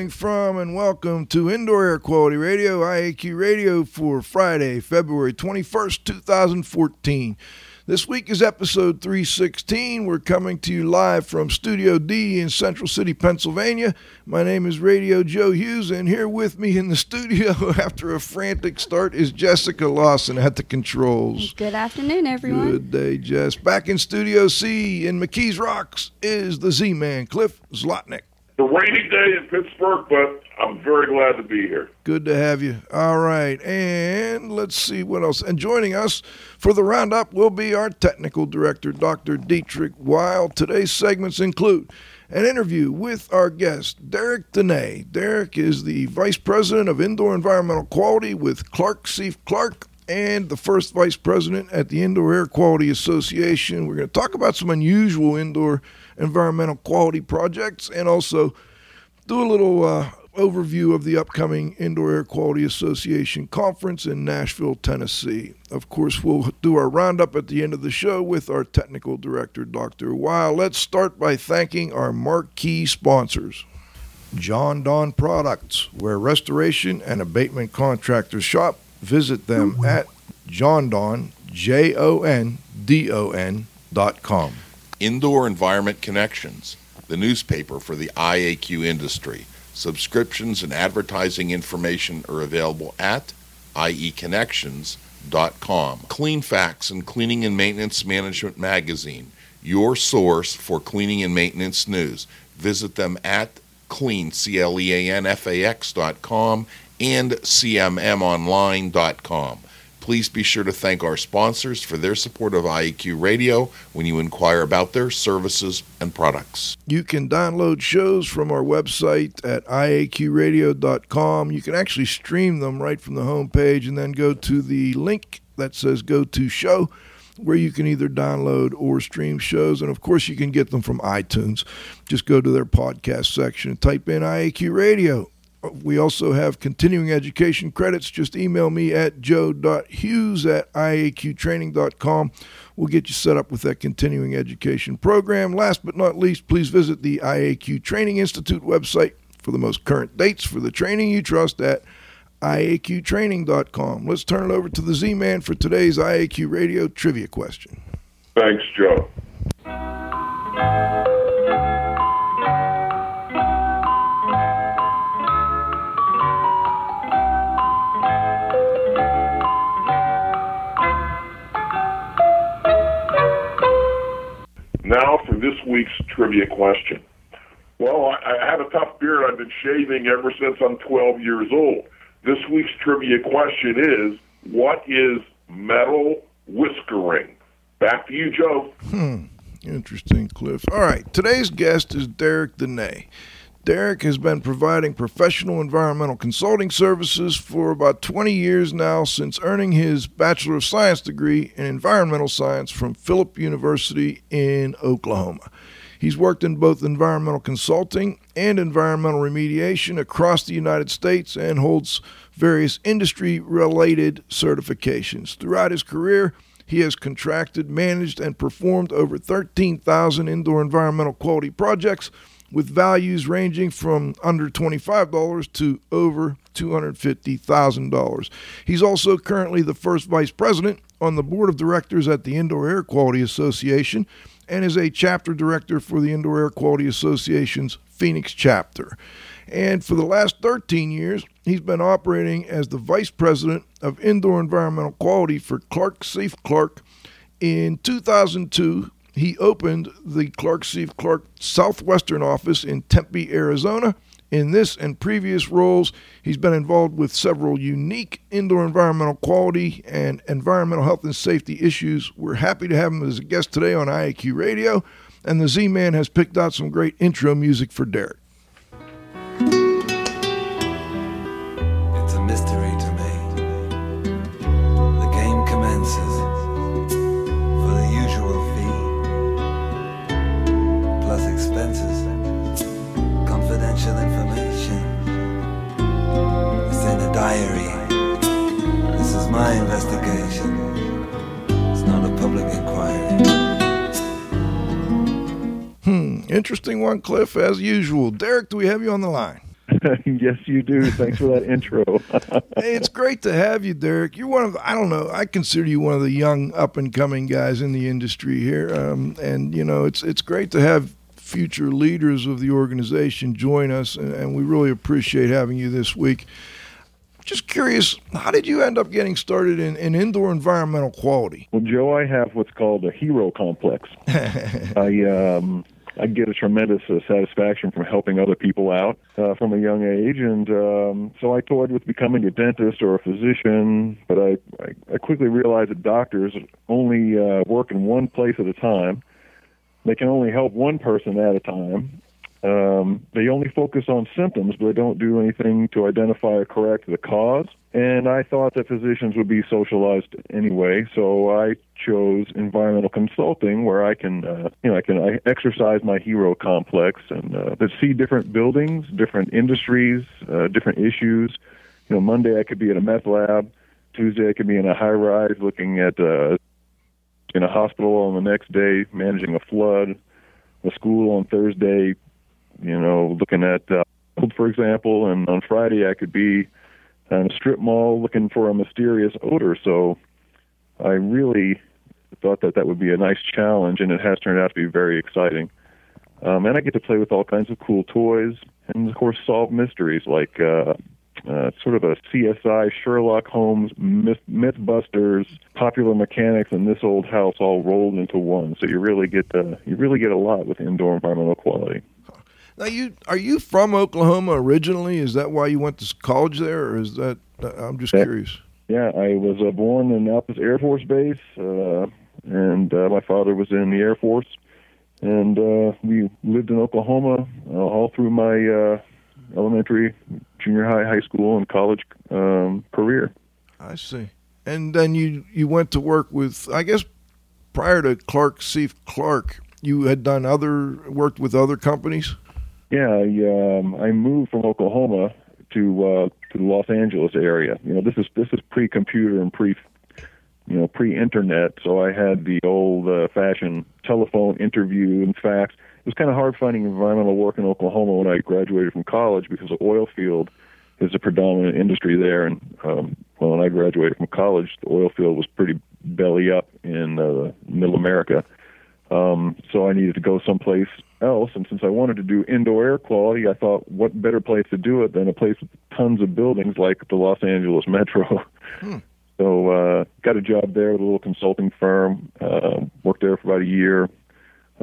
listening from, and welcome to Indoor Air Quality Radio, IAQ Radio, for Friday, February 21st, 2014. This week is episode 316. We're coming to you live from Studio D in Central City, Pennsylvania. My name is Radio Joe Hughes, and here with me in the studio after a frantic start is Jessica Lawson at the controls. Good afternoon, everyone. Good day, Jess. Back in Studio C in McKees Rocks is the Z Man, Cliff Zlotnick. A rainy day in Pittsburgh, but I'm very glad to be here. Good to have you. All right. And let's see what else. And joining us for the roundup will be our technical director, Dr. Dietrich Weil. Today's segments include an interview with our guest, Derek Dene. Derek is the Vice President of Indoor Environmental Quality with Clark Seif Clark and the first Vice President at the Indoor Air Quality Association. We're going to talk about some unusual indoor environmental quality projects and also do a little uh, overview of the upcoming Indoor Air Quality Association conference in Nashville, Tennessee. Of course, we'll do our roundup at the end of the show with our technical director, Dr. Weil. Let's start by thanking our marquee sponsors. Jon-Don Products, where restoration and abatement contractors shop. Visit them at jondon, J-O-N-D-O-N dot com. Indoor Environment Connections, the newspaper for the IAQ industry. Subscriptions and advertising information are available at ieconnections.com. Cleanfax and Cleaning and Maintenance Management Magazine, your source for cleaning and maintenance news. Visit them at clean, C-L-E-A-N-F-A-X.com and cmmonline.com. Please be sure to thank our sponsors for their support of IAQ Radio when you inquire about their services and products. You can download shows from our website at iaqradio.com. You can actually stream them right from the homepage and then go to the link that says Go to Show, where you can either download or stream shows. And of course, you can get them from iTunes. Just go to their podcast section and type in IAQ Radio we also have continuing education credits. Just email me at joe.hughes at iaqtraining.com. We'll get you set up with that continuing education program. Last but not least, please visit the IAQ Training Institute website for the most current dates for the training you trust at iaqtraining.com. Let's turn it over to the Z Man for today's IAQ Radio trivia question. Thanks, Joe. Now for this week's trivia question. Well, I, I have a tough beard. I've been shaving ever since I'm 12 years old. This week's trivia question is what is metal whiskering? Back to you, Joe. Hmm. Interesting, Cliff. All right. Today's guest is Derek Dene. Derek has been providing professional environmental consulting services for about 20 years now since earning his Bachelor of Science degree in Environmental Science from Phillips University in Oklahoma. He's worked in both environmental consulting and environmental remediation across the United States and holds various industry related certifications. Throughout his career, he has contracted, managed, and performed over 13,000 indoor environmental quality projects with values ranging from under $25 to over $250,000. He's also currently the first vice president on the board of directors at the Indoor Air Quality Association and is a chapter director for the Indoor Air Quality Association's Phoenix chapter. And for the last 13 years, he's been operating as the vice president of indoor environmental quality for Clark Seif Clark. In 2002, he opened the Clark Seif Clark Southwestern office in Tempe, Arizona. In this and previous roles, he's been involved with several unique indoor environmental quality and environmental health and safety issues. We're happy to have him as a guest today on IAQ Radio, and the Z Man has picked out some great intro music for Derek. Diary. This is my investigation. It's not a public inquiry. Hmm, interesting one, Cliff, as usual. Derek, do we have you on the line? yes, you do. Thanks for that intro. hey, it's great to have you, Derek. You're one of, I don't know, I consider you one of the young up and coming guys in the industry here. Um, and, you know, it's, it's great to have future leaders of the organization join us, and, and we really appreciate having you this week. Just curious, how did you end up getting started in, in indoor environmental quality? Well, Joe, I have what's called a hero complex. I um, I get a tremendous uh, satisfaction from helping other people out uh, from a young age, and um, so I toyed with becoming a dentist or a physician. But I I, I quickly realized that doctors only uh, work in one place at a time. They can only help one person at a time, um, they only focus on symptoms, but they don't do anything to identify or correct the cause. And I thought that physicians would be socialized anyway, so I chose environmental consulting, where I can, uh, you know, I can I exercise my hero complex and uh, see different buildings, different industries, uh, different issues. You know, Monday I could be at a meth lab. Tuesday I could be in a high rise looking at uh, in a hospital on the next day managing a flood. A school on Thursday you know, looking at, uh, for example, and on Friday I could be in a strip mall looking for a mysterious odor. So I really thought that that would be a nice challenge, and it has turned out to be very exciting. Um, and I get to play with all kinds of cool toys, and of course solve mysteries like uh, uh, sort of a CSI, Sherlock Holmes, myth, MythBusters, popular mechanics, and this old house all rolled into one. So you really get uh, you really get a lot with indoor environmental quality. Now, you are you from Oklahoma originally? Is that why you went to college there, or is that? Uh, I'm just yeah. curious. Yeah, I was uh, born in Altus Air Force Base, uh, and uh, my father was in the Air Force, and uh, we lived in Oklahoma uh, all through my uh, elementary, junior high, high school, and college um, career. I see. And then you you went to work with, I guess, prior to Clark Seif Clark, you had done other worked with other companies. Yeah, I, um, I moved from Oklahoma to uh, to the Los Angeles area. You know, this is this is pre-computer and pre, you know, pre-internet. So I had the old-fashioned uh, telephone interview and fax. It was kind of hard finding environmental work in Oklahoma when I graduated from college because the oil field is a predominant industry there. And um, well, when I graduated from college, the oil field was pretty belly up in uh, Middle America. Um, so I needed to go someplace else. And since I wanted to do indoor air quality, I thought, what better place to do it than a place with tons of buildings like the Los Angeles Metro? Hmm. So uh, got a job there with a little consulting firm. Uh, worked there for about a year.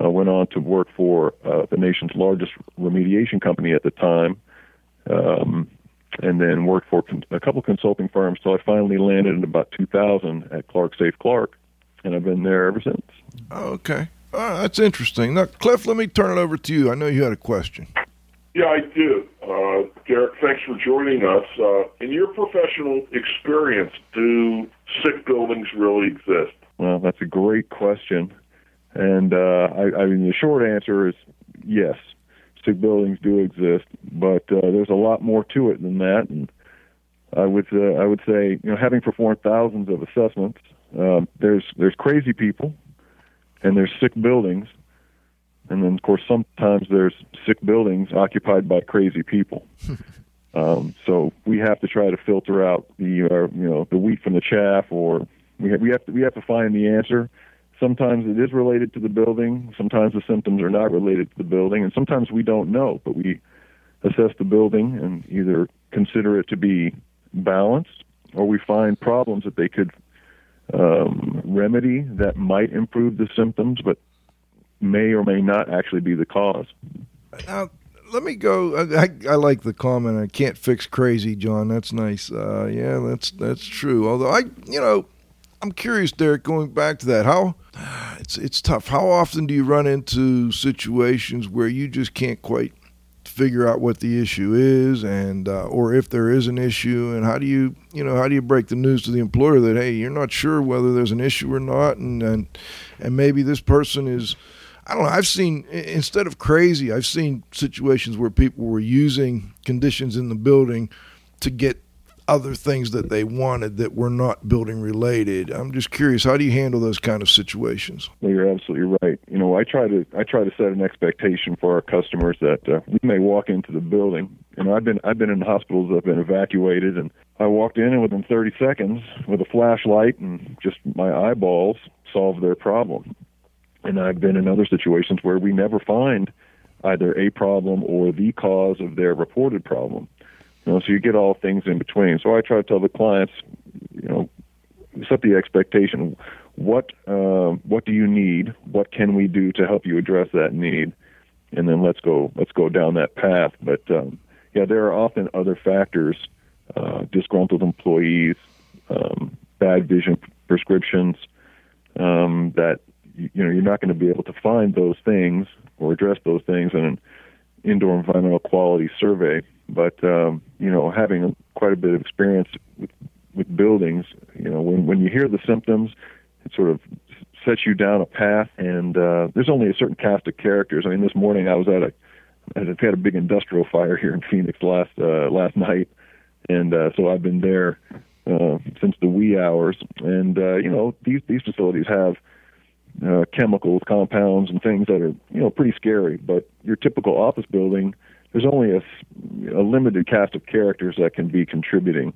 Uh, went on to work for uh, the nation's largest remediation company at the time, um, and then worked for con- a couple consulting firms. So I finally landed in about 2000 at Clark Seif Clark, and I've been there ever since. Oh, okay. Oh, that's interesting. Now, Cliff, let me turn it over to you. I know you had a question. Yeah, I do. Uh, Derek, thanks for joining us. Uh, in your professional experience, do sick buildings really exist? Well, that's a great question. And uh, I, I mean, the short answer is yes, sick buildings do exist, but uh, there's a lot more to it than that. And I would uh, I would say, you know, having performed thousands of assessments, um, there's there's crazy people and there's sick buildings, and then of course sometimes there's sick buildings occupied by crazy people. um, so we have to try to filter out the uh, you know the wheat from the chaff, or we have, we have to we have to find the answer. Sometimes it is related to the building. Sometimes the symptoms are not related to the building, and sometimes we don't know. But we assess the building and either consider it to be balanced, or we find problems that they could um, remedy that might improve the symptoms, but may or may not actually be the cause. Now, let me go. I, I, like the comment. I can't fix crazy, John. That's nice. Uh, yeah, that's that's true. Although I, you know, I'm curious, Derek. Going back to that, how it's it's tough. How often do you run into situations where you just can't quite figure out what the issue is and uh, or if there is an issue and how do you you know how do you break the news to the employer that hey you're not sure whether there's an issue or not and and, and maybe this person is I don't know I've seen instead of crazy I've seen situations where people were using conditions in the building to get other things that they wanted that were not building related. I'm just curious, how do you handle those kind of situations? Well, you're absolutely right. You know, I try to I try to set an expectation for our customers that uh, we may walk into the building. You know, I've been I've been in hospitals that have been evacuated, and I walked in and within 30 seconds, with a flashlight and just my eyeballs, solved their problem. And I've been in other situations where we never find either a problem or the cause of their reported problem. Know, so you get all things in between. So I try to tell the clients, you know, set the expectation. What uh, what do you need? What can we do to help you address that need? And then let's go let's go down that path. But um, yeah, there are often other factors: uh, disgruntled employees, um, bad vision prescriptions um, that you know you're not going to be able to find those things or address those things in indoor environmental quality survey but um, you know, having quite a bit of experience with with buildings, you know, when when you hear the symptoms, it sort of sets you down a path. And uh, there's only a certain cast of characters. I mean, this morning I was at a I had a big industrial fire here in Phoenix last uh, last night, and uh, so I've been there uh, since the wee hours. And uh, you know, these these facilities have uh, chemicals, compounds, and things that are you know pretty scary. But your typical office building there's only a, a limited cast of characters that can be contributing,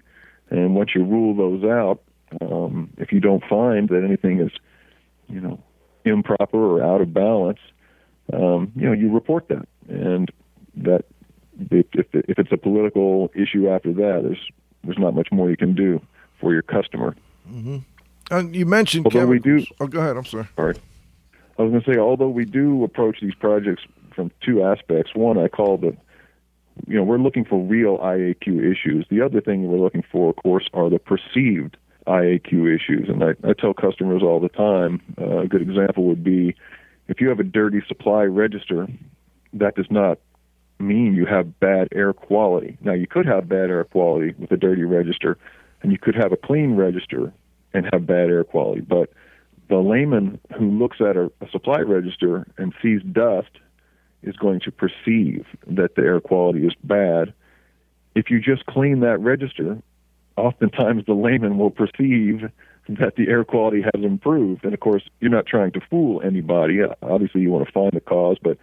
and once you rule those out, um, if you don't find that anything is, you know, improper or out of balance, um, you know, you report that, and that if, if it's a political issue after that, there's there's not much more you can do for your customer. Mm-hmm. And you mentioned although we do. Oh, go ahead. I'm sorry. Sorry. I was going to say, although we do approach these projects from two aspects. One, I call the, you know, we're looking for real IAQ issues. The other thing we're looking for, of course, are the perceived IAQ issues. And I, I tell customers all the time, uh, a good example would be if you have a dirty supply register, that does not mean you have bad air quality. Now, you could have bad air quality with a dirty register, and you could have a clean register and have bad air quality. But the layman who looks at a, a supply register and sees dust is going to perceive that the air quality is bad. If you just clean that register, oftentimes the layman will perceive that the air quality has improved. And of course, you're not trying to fool anybody. Uh, obviously, you want to find the cause, but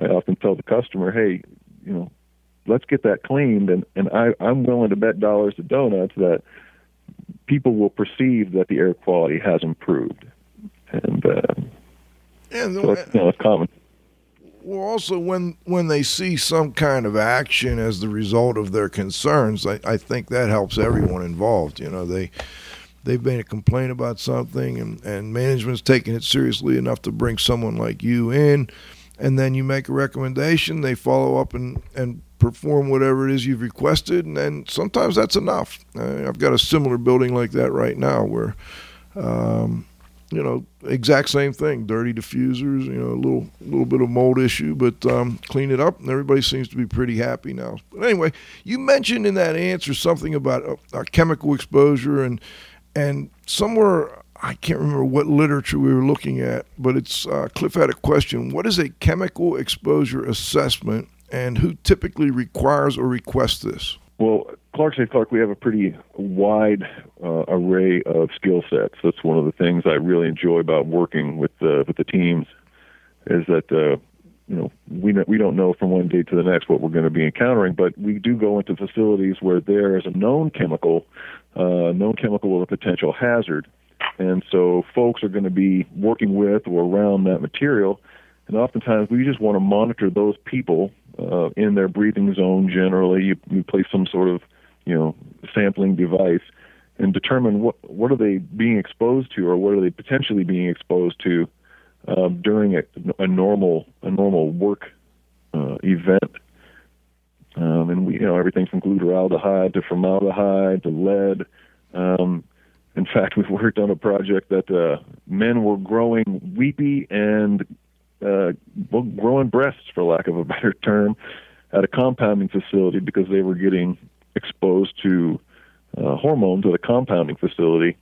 I often tell the customer, hey, you know, let's get that cleaned. And, and I, I'm willing to bet dollars to donuts that people will perceive that the air quality has improved. And, uh, and so it's, you know, it's common. Well, also when when they see some kind of action as the result of their concerns, I, I think that helps everyone involved. You know, they they've made a complaint about something, and and management's taking it seriously enough to bring someone like you in, and then you make a recommendation. They follow up and and perform whatever it is you've requested, and then sometimes that's enough. I've got a similar building like that right now where. Um, you know, exact same thing. Dirty diffusers, you know, a little little bit of mold issue, but um, clean it up, and everybody seems to be pretty happy now. But anyway, you mentioned in that answer something about uh, chemical exposure, and and somewhere I can't remember what literature we were looking at, but it's uh, Cliff had a question: What is a chemical exposure assessment, and who typically requires or requests this? Well, Clark Seif Clark, we have a pretty wide uh, array of skill sets. That's one of the things I really enjoy about working with the with the teams, is that uh, you know we we don't know from one day to the next what we're going to be encountering, but we do go into facilities where there is a known chemical, uh, known chemical or a potential hazard, and so folks are going to be working with or around that material, and oftentimes we just want to monitor those people uh, in their breathing zone. Generally, you, you place some sort of you know sampling device and determine what what are they being exposed to or what are they potentially being exposed to um, during a, a normal a normal work uh, event. Um, and we you know everything from glutaraldehyde to formaldehyde to lead. Um, in fact, we've worked on a project that uh, men were growing weepy and uh, growing breasts, for lack of a better term, at a compounding facility because they were getting exposed to uh, hormones at a compounding facility,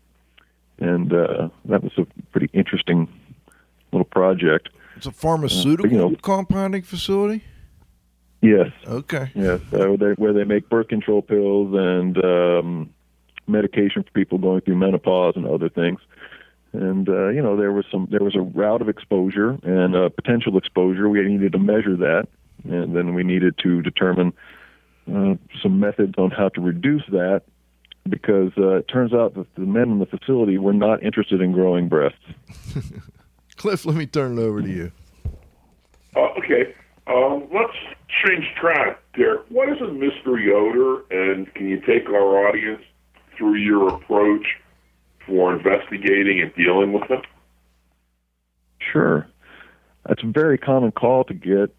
and uh, that was a pretty interesting little project. It's a pharmaceutical uh, you know, compounding facility. Yes, Okay. yes, uh, where, they, where they make birth control pills and um, medication for people going through menopause and other things. And uh, you know, there was some there was a route of exposure and uh, potential exposure. We needed to measure that, and then we needed to determine uh, some methods on how to reduce that. Because uh, it turns out that the men in the facility were not interested in growing breasts. Cliff, let me turn it over to you. Uh, okay, um, let's change track, Derek. What is a mystery odor, and can you take our audience through your approach for investigating and dealing with them? Sure. That's a very common call to get.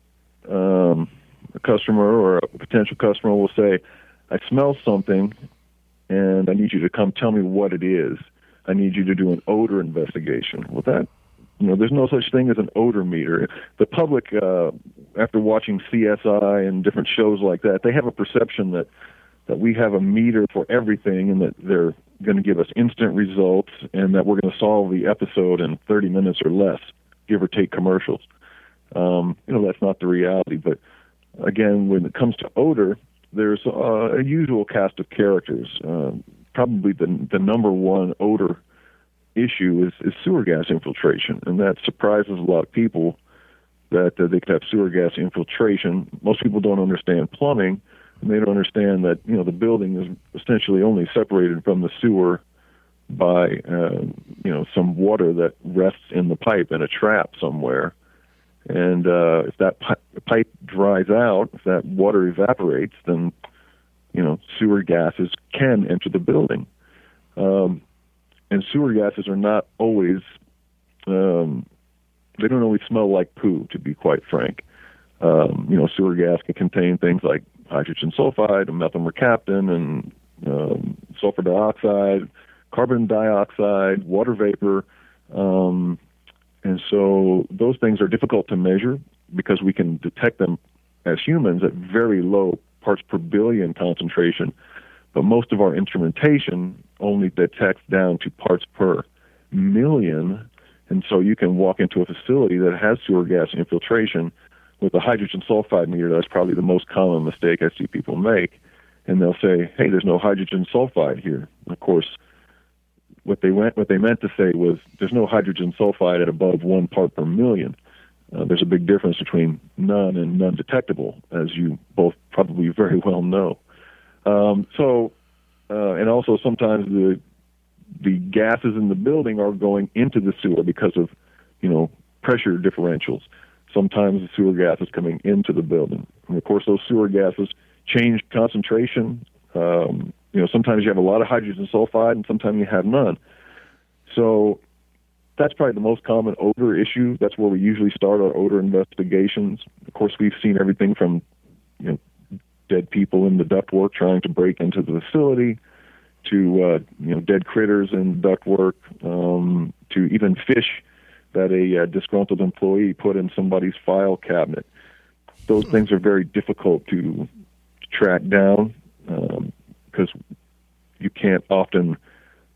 Um, a customer or a potential customer will say, I smell something and I need you to come tell me what it is. I need you to do an odor investigation. Well, that, you know, there's no such thing as an odor meter. The public, uh, after watching CSI and different shows like that, they have a perception that, that we have a meter for everything and that they're going to give us instant results and that we're going to solve the episode in 30 minutes or less, give or take commercials. Um, you know, that's not the reality. But again, when it comes to odor, there's uh, a usual cast of characters. Uh, probably the the number one odor issue is, is sewer gas infiltration, and that surprises a lot of people that uh, they could have sewer gas infiltration. Most people don't understand plumbing, and they don't understand that you know the building is essentially only separated from the sewer by uh, you know some water that rests in the pipe in a trap somewhere. And uh, if that pi- pipe dries out, if that water evaporates, then you know sewer gases can enter the building. Um, and sewer gases are not always um, they don't always smell like poo, to be quite frank. Um, you know, sewer gas can contain things like hydrogen sulfide methyl mercaptan and um, sulfur dioxide, carbon dioxide, water vapor. Um, and so those things are difficult to measure because we can detect them as humans at very low parts per billion concentration. But most of our instrumentation only detects down to parts per million. And so you can walk into a facility that has sewer gas infiltration with a hydrogen sulfide meter. That's probably the most common mistake I see people make. And they'll say, hey, there's no hydrogen sulfide here. Of course, what they went what they meant to say was there's no hydrogen sulfide at above one part per million. Uh, there's a big difference between none and non detectable, as you both probably very well know. Um, so, uh, and also sometimes the the gases in the building are going into the sewer because of, you know, pressure differentials. Sometimes the sewer gas is coming into the building, and of course those sewer gases change concentration. Um, you know, sometimes you have a lot of hydrogen sulfide, and sometimes you have none. So that's probably the most common odor issue. That's where we usually start our odor investigations. Of course, we've seen everything from you know dead people in the ductwork trying to break into the facility, to uh, you know dead critters in ductwork, um, to even fish that a uh, disgruntled employee put in somebody's file cabinet. Those things are very difficult to track down because um, you can't often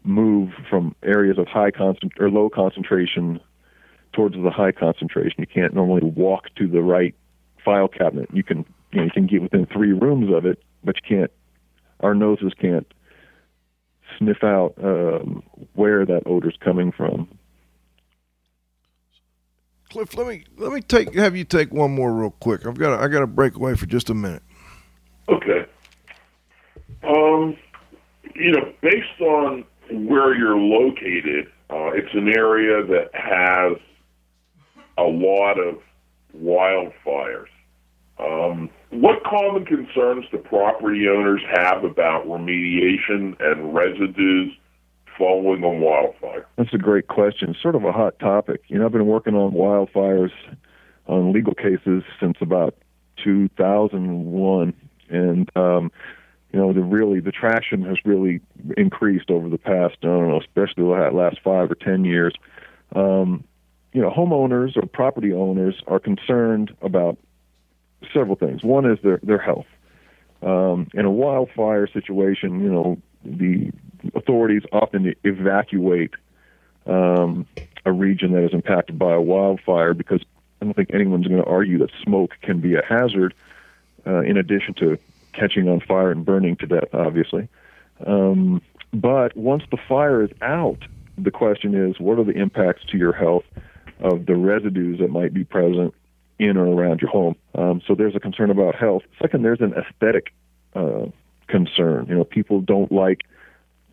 move from areas of high concent or low concentration towards the high concentration. You can't normally walk to the right file cabinet. You can you, know, you can get within three rooms of it, but you can't. Our noses can't sniff out um, where that odor's coming from. Cliff, let me let me take have you take one more real quick. I've got to, I got to break away for just a minute. Okay. Um, you know, based on where you're located, uh, it's an area that has a lot of wildfires. Um, what common concerns do property owners have about remediation and residues following a wildfire? That's a great question. Sort of a hot topic. You know, I've been working on wildfires on legal cases since about 2001, and um, you know, the really the traction has really increased over the past, I don't know, especially the last five or ten years. Um, you know, homeowners or property owners are concerned about several things. One is their their health. Um, in a wildfire situation, you know, the authorities often evacuate um, a region that is impacted by a wildfire because I don't think anyone's going to argue that smoke can be a hazard. uh, in addition to catching on fire and burning to death, obviously. Um, but once the fire is out, the question is, what are the impacts to your health of the residues that might be present in or around your home? Um, so there's a concern about health. Second, there's an aesthetic uh, concern. You know, people don't like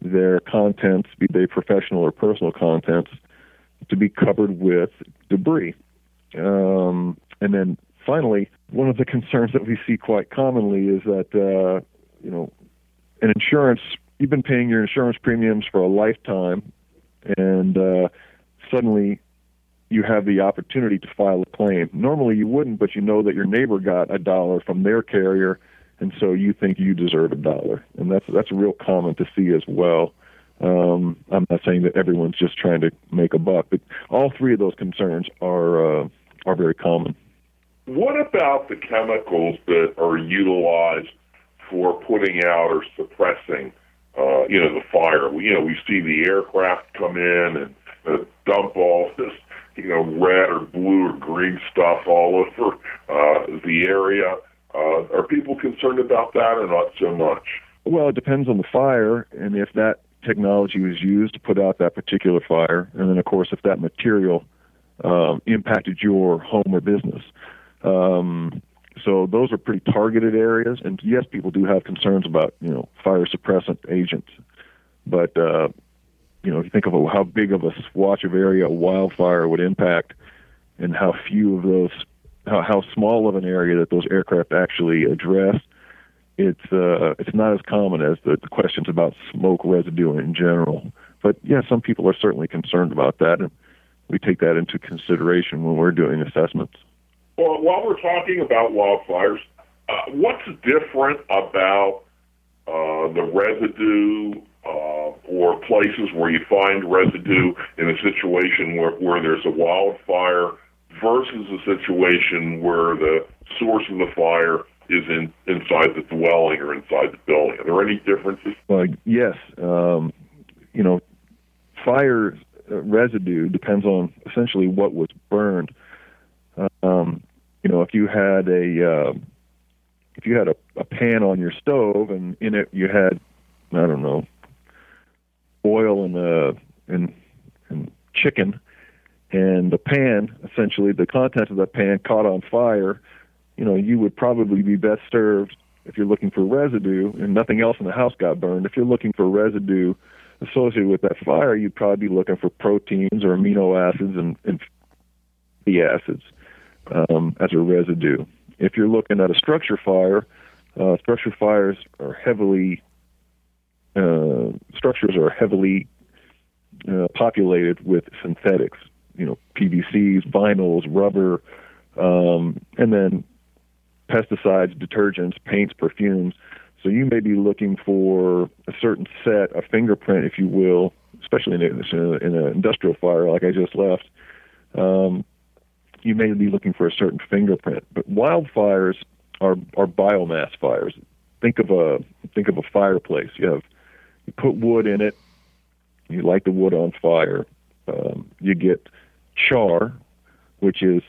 their contents, be they professional or personal contents, to be covered with debris. Um, and then finally, one of the concerns that we see quite commonly is that uh, you know, an insurance you've been paying your insurance premiums for a lifetime, and uh, suddenly you have the opportunity to file a claim. Normally you wouldn't, but you know that your neighbor got a dollar from their carrier, and so you think you deserve a dollar, and that's that's real common to see as well. Um, I'm not saying that everyone's just trying to make a buck, but all three of those concerns are uh, are very common. What about the chemicals that are utilized for putting out or suppressing, uh, you know, the fire? You know, we see the aircraft come in and uh, dump all this, you know, red or blue or green stuff all over uh, the area. Uh, are people concerned about that or not so much? Well, it depends on the fire and if that technology was used to put out that particular fire, and then of course if that material um, impacted your home or business. Um, so those are pretty targeted areas, and yes, people do have concerns about you know fire suppressant agents, but uh, you know if you think of how big of a swatch of area a wildfire would impact, and how few of those, how how small of an area that those aircraft actually address, it's uh, it's not as common as the, the questions about smoke residue in general. But yeah, some people are certainly concerned about that, and we take that into consideration when we're doing assessments. Well, while we're talking about wildfires, uh, what's different about uh, the residue uh, or places where you find residue in a situation where, where there's a wildfire versus a situation where the source of the fire is in inside the dwelling or inside the building? Are there any differences? Yes. Um, you know, fire uh, residue depends on essentially what was burned. Um, you know, if you had a uh, if you had a, a pan on your stove and in it you had I don't know oil and uh and and chicken and the pan essentially the contents of that pan caught on fire you know you would probably be best served if you're looking for residue and nothing else in the house got burned if you're looking for residue associated with that fire you'd probably be looking for proteins or amino acids and, and the acids um, as a residue. If you're looking at a structure fire, uh, structure fires are heavily uh, structures are heavily uh, populated with synthetics. You know, PVCs, vinyls, rubber, um, and then pesticides, detergents, paints, perfumes. So you may be looking for a certain set, a fingerprint, if you will, especially in, in an industrial fire like I just left. Um, you may be looking for a certain fingerprint. But wildfires are are biomass fires. Think of a think of a fireplace. You have you put wood in it. You light the wood on fire. Um, you get char, which is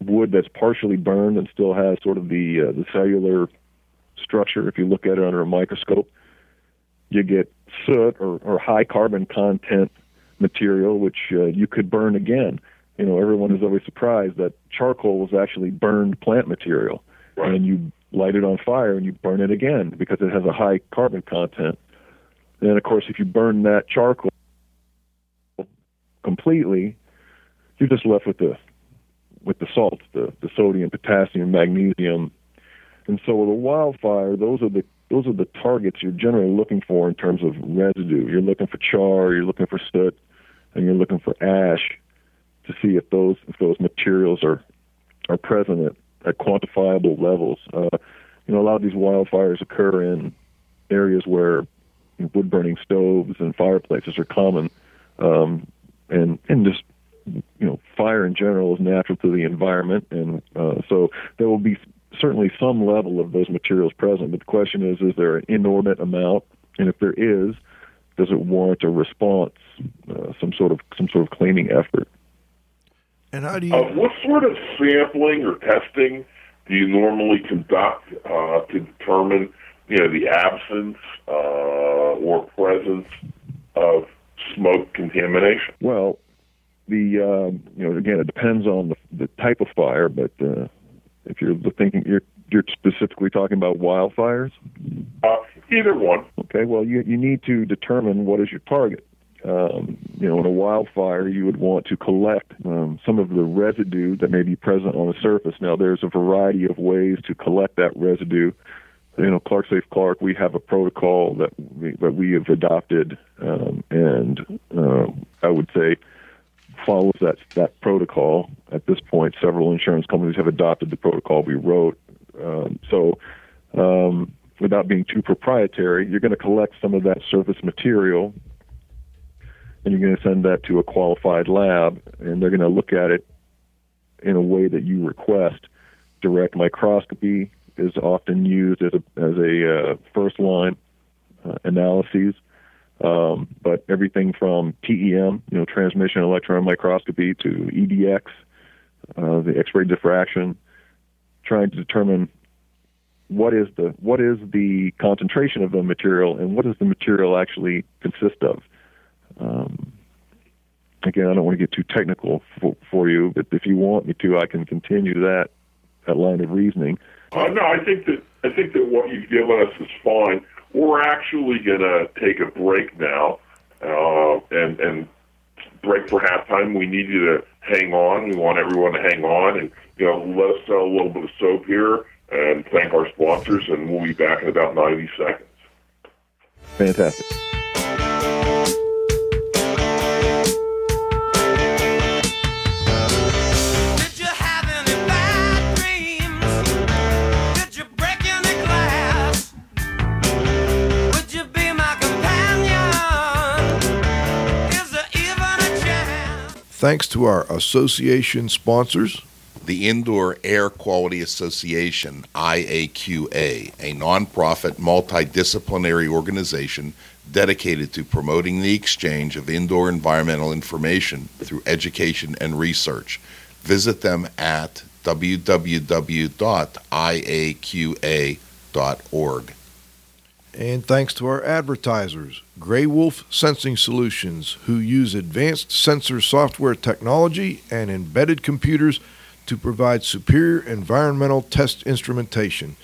wood that's partially burned and still has sort of the uh, the cellular structure. If you look at it under a microscope, you get soot or, or high carbon content material, which uh, you could burn again you know, everyone is always surprised that charcoal was actually burned plant material. Right. And you light it on fire and you burn it again because it has a high carbon content. And of course, if you burn that charcoal completely, you're just left with the with the salts, the, the sodium, potassium, magnesium. And so with a wildfire, those are the those are the targets you're generally looking for in terms of residue. You're looking for char, you're looking for soot, and you're looking for ash to see if those if those materials are are present at, at quantifiable levels. Uh, you know, a lot of these wildfires occur in areas where wood burning stoves and fireplaces are common, um, and and just you know, fire in general is natural to the environment, and uh, so there will be certainly some level of those materials present. But the question is, is there an inordinate amount? And if there is, does it warrant a response, uh, some sort of some sort of cleaning effort? And how do you? Uh, what sort of sampling or testing do you normally conduct uh, to determine, you know, the absence uh, or presence of smoke contamination? Well, the um, you know again it depends on the, the type of fire, but uh, if you're thinking you're you're specifically talking about wildfires. Uh, either one. Okay. Well, you you need to determine what is your target. Um, you know, in a wildfire, you would want to collect um, some of the residue that may be present on the surface. Now, there's a variety of ways to collect that residue. You know, Clark Seif Clark, we have a protocol that we, that we have adopted, um, and uh, I would say follows that that protocol. At this point, several insurance companies have adopted the protocol we wrote. Um, so, um, without being too proprietary, you're going to collect some of that surface material and you're going to send that to a qualified lab, and they're going to look at it in a way that you request. Direct microscopy is often used as a as a uh, first line uh, um, but everything from TEM, you know, transmission electron microscopy, to EDX, uh, the X-ray diffraction, trying to determine what is the what is the concentration of the material and what does the material actually consist of. Um, again, I don't want to get too technical for, for you, but if you want me to, I can continue that that line of reasoning. Uh, no, I think that I think that what you've given us is fine. We're actually going to take a break now, uh, and and break for halftime. We need you to hang on. We want everyone to hang on, and you know, let us sell a little bit of soap here, and thank our sponsors, and we'll be back in about ninety seconds. Fantastic. Thanks to our association sponsors the Indoor Air Quality Association, IAQA, a nonprofit multidisciplinary organization dedicated to promoting the exchange of indoor environmental information through education and research. Visit them at www.iaqa.org. And thanks to our advertisers, Grey Wolf Sensing Solutions, who use advanced sensor software technology and embedded computers to provide superior environmental test instrumentation.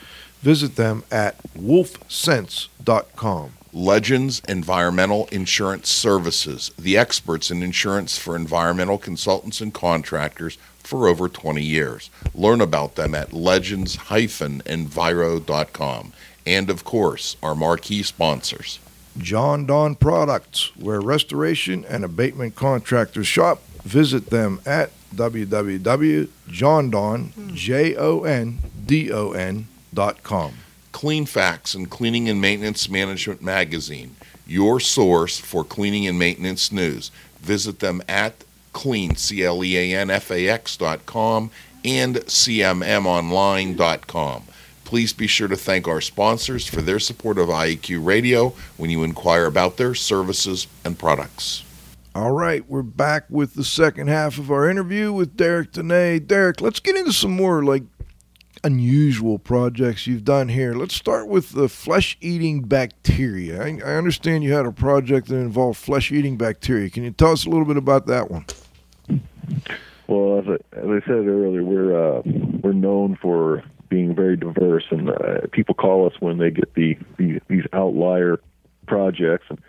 Visit them at wolfsense.com. Legends Environmental Insurance Services, the experts in insurance for environmental consultants and contractors for over 20 years. Learn about them at legends-enviro.com and, of course, our marquee sponsors. Jon-Don Products, where restoration and abatement contractors shop. Visit them at www.jondon.com. Cleanfax and Cleaning and Maintenance Management Magazine, your source for cleaning and maintenance news. Visit them at clean, C-L-E-A-N-F-A-X.com and cmmonline.com. Please be sure to thank our sponsors for their support of IAQ Radio when you inquire about their services and products. All right, we're back with the second half of our interview with Derek Dene. Derek, let's get into some more like unusual projects you've done here. Let's start with the flesh-eating bacteria. I, I understand you had a project that involved flesh-eating bacteria. Can you tell us a little bit about that one? Well, as I, as I said earlier, we're uh, we're known for being very diverse, and uh, people call us when they get the, the these outlier projects. And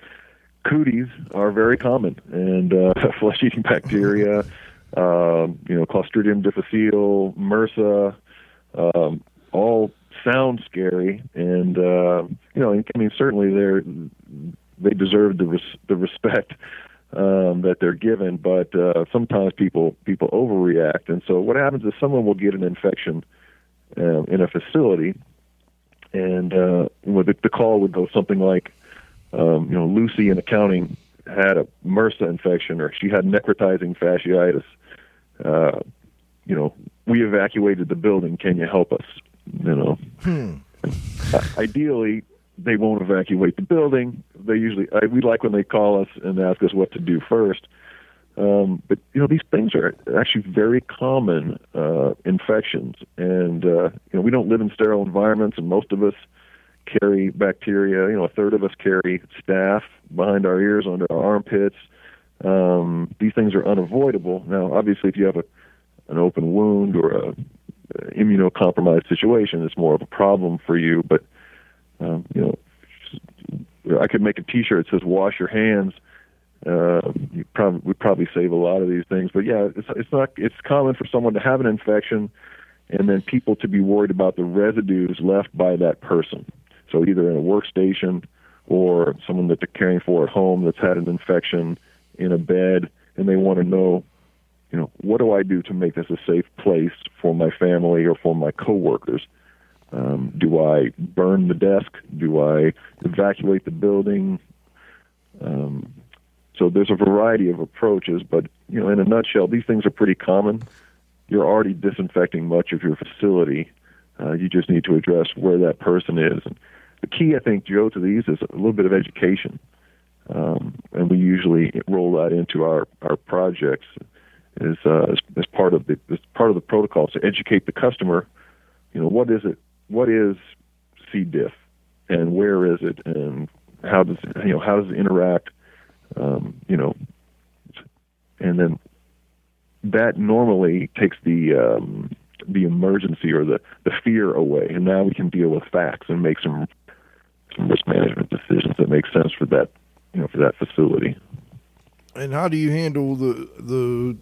cooties are very common, and uh, flesh-eating bacteria, um, you know, Clostridium difficile, MRSA, um, all sound scary, and uh, you know, I mean, certainly they're they deserve the res- the respect um, that they're given, but uh, sometimes people people overreact, and so what happens is someone will get an infection uh, in a facility, and uh, the, the call would go something like um, you know, Lucy in accounting had a MRSA infection or she had necrotizing fasciitis. Uh, you know, we evacuated the building. Can you help us? You know, hmm. ideally they won't evacuate the building. They usually I, we like when they call us and ask us what to do first. Um, but you know, these things are actually very common uh, infections, and uh, you know, we don't live in sterile environments, and most of us carry bacteria. You know, a third of us carry staph behind our ears, under our armpits. Um, these things are unavoidable. Now, obviously, if you have a an open wound or a, immunocompromised situation, it's more of a problem for you. But um, you know, I could make a T-shirt that says "Wash your hands." Uh, you probably we probably save a lot of these things, but yeah, it's it's not it's common for someone to have an infection, and then people to be worried about the residues left by that person. So either in a workstation or someone that they're caring for at home that's had an infection in a bed, and they want to know, you know, what do I do to make this a safe place for my family or for my coworkers? Um, do I burn the desk? Do I evacuate the building? Um, so there's a variety of approaches, but you know, in a nutshell, these things are pretty common. You're already disinfecting much of your facility. Uh, you just need to address where that person is. And the key, I think, Joe, to these is a little bit of education, um, and we usually roll that into our our projects as, uh, as as part of the as part of the protocols to educate the customer. You know, what is it? What is C. diff, and where is it, and how does you know how does it interact? Um, you know, and then that normally takes the um, the emergency or the the fear away, and now we can deal with facts and make some some risk management decisions that make sense for that you know for that facility. And how do you handle the the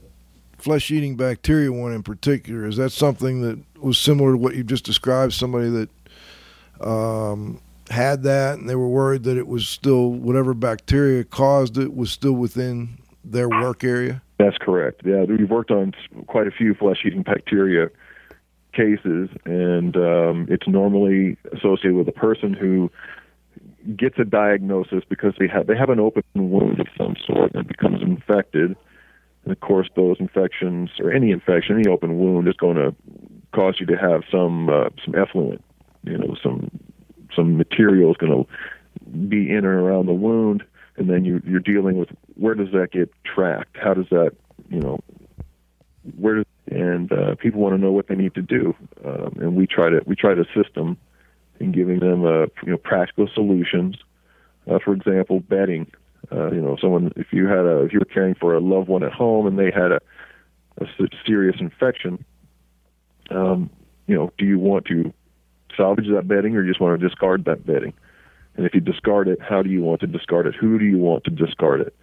flesh eating bacteria one in particular? Is that something that was similar to what you just described? Somebody that um, had that and they were worried that it was still whatever bacteria caused it was still within their work area? That's correct. Yeah, we've worked on quite a few flesh eating bacteria cases, and um, it's normally associated with a person who gets a diagnosis because they have they have an open wound of some sort and becomes infected. And of course, those infections or any infection, any open wound, is going to cause you to have some uh, some effluent, you know, some some material is going to be in and around the wound, and then you, you're dealing with where does that get tracked? How does that, you know, where does and uh, people want to know what they need to do, um, and we try to we try to assist them in giving them uh, you know practical solutions. Uh, for example, bedding. Uh, you know, someone if you had a if you were caring for a loved one at home and they had a, a serious infection, um, you know, do you want to salvage that bedding or you just want to discard that bedding? And if you discard it, how do you want to discard it? Who do you want to discard it?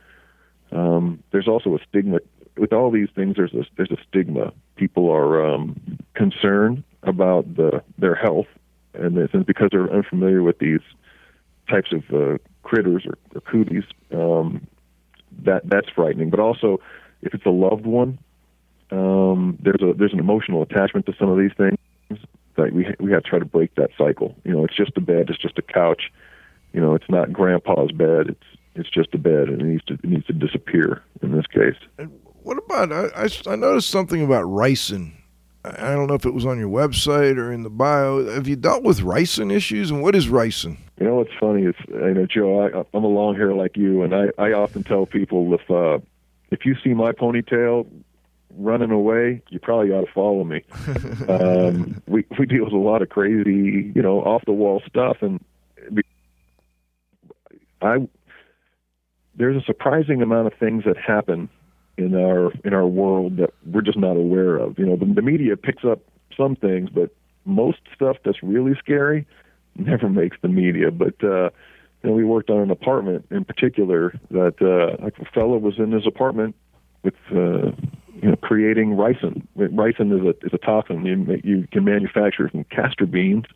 Um, there's also a stigma with all these things. There's a there's a stigma. People are um, concerned about the their health, and it's because they're unfamiliar with these types of uh, critters or, or cooties. Um, that that's frightening. But also, if it's a loved one, um, there's a there's an emotional attachment to some of these things. Like we we have to try to break that cycle. You know, it's just a bed. It's just a couch. You know, it's not grandpa's bed. It's it's just a bed, and it needs to it needs to disappear in this case. And what about I, I, I noticed something about ricin. I don't know if it was on your website or in the bio. Have you dealt with ricin issues, and what is ricin? You know what's funny is, you know, Joe, I, I'm a long hair like you, and I I often tell people if uh, if you see my ponytail running away, you probably ought to follow me. um, we we deal with a lot of crazy, you know, off the wall stuff, and I there's a surprising amount of things that happen in our in our world that we're just not aware of. You know, the, the media picks up some things, but most stuff that's really scary never makes the media. But uh, you know, we worked on an apartment in particular that uh, like a fellow was in his apartment with uh, you know creating ricin. Ricin is a is a toxin you you can manufacture from castor beans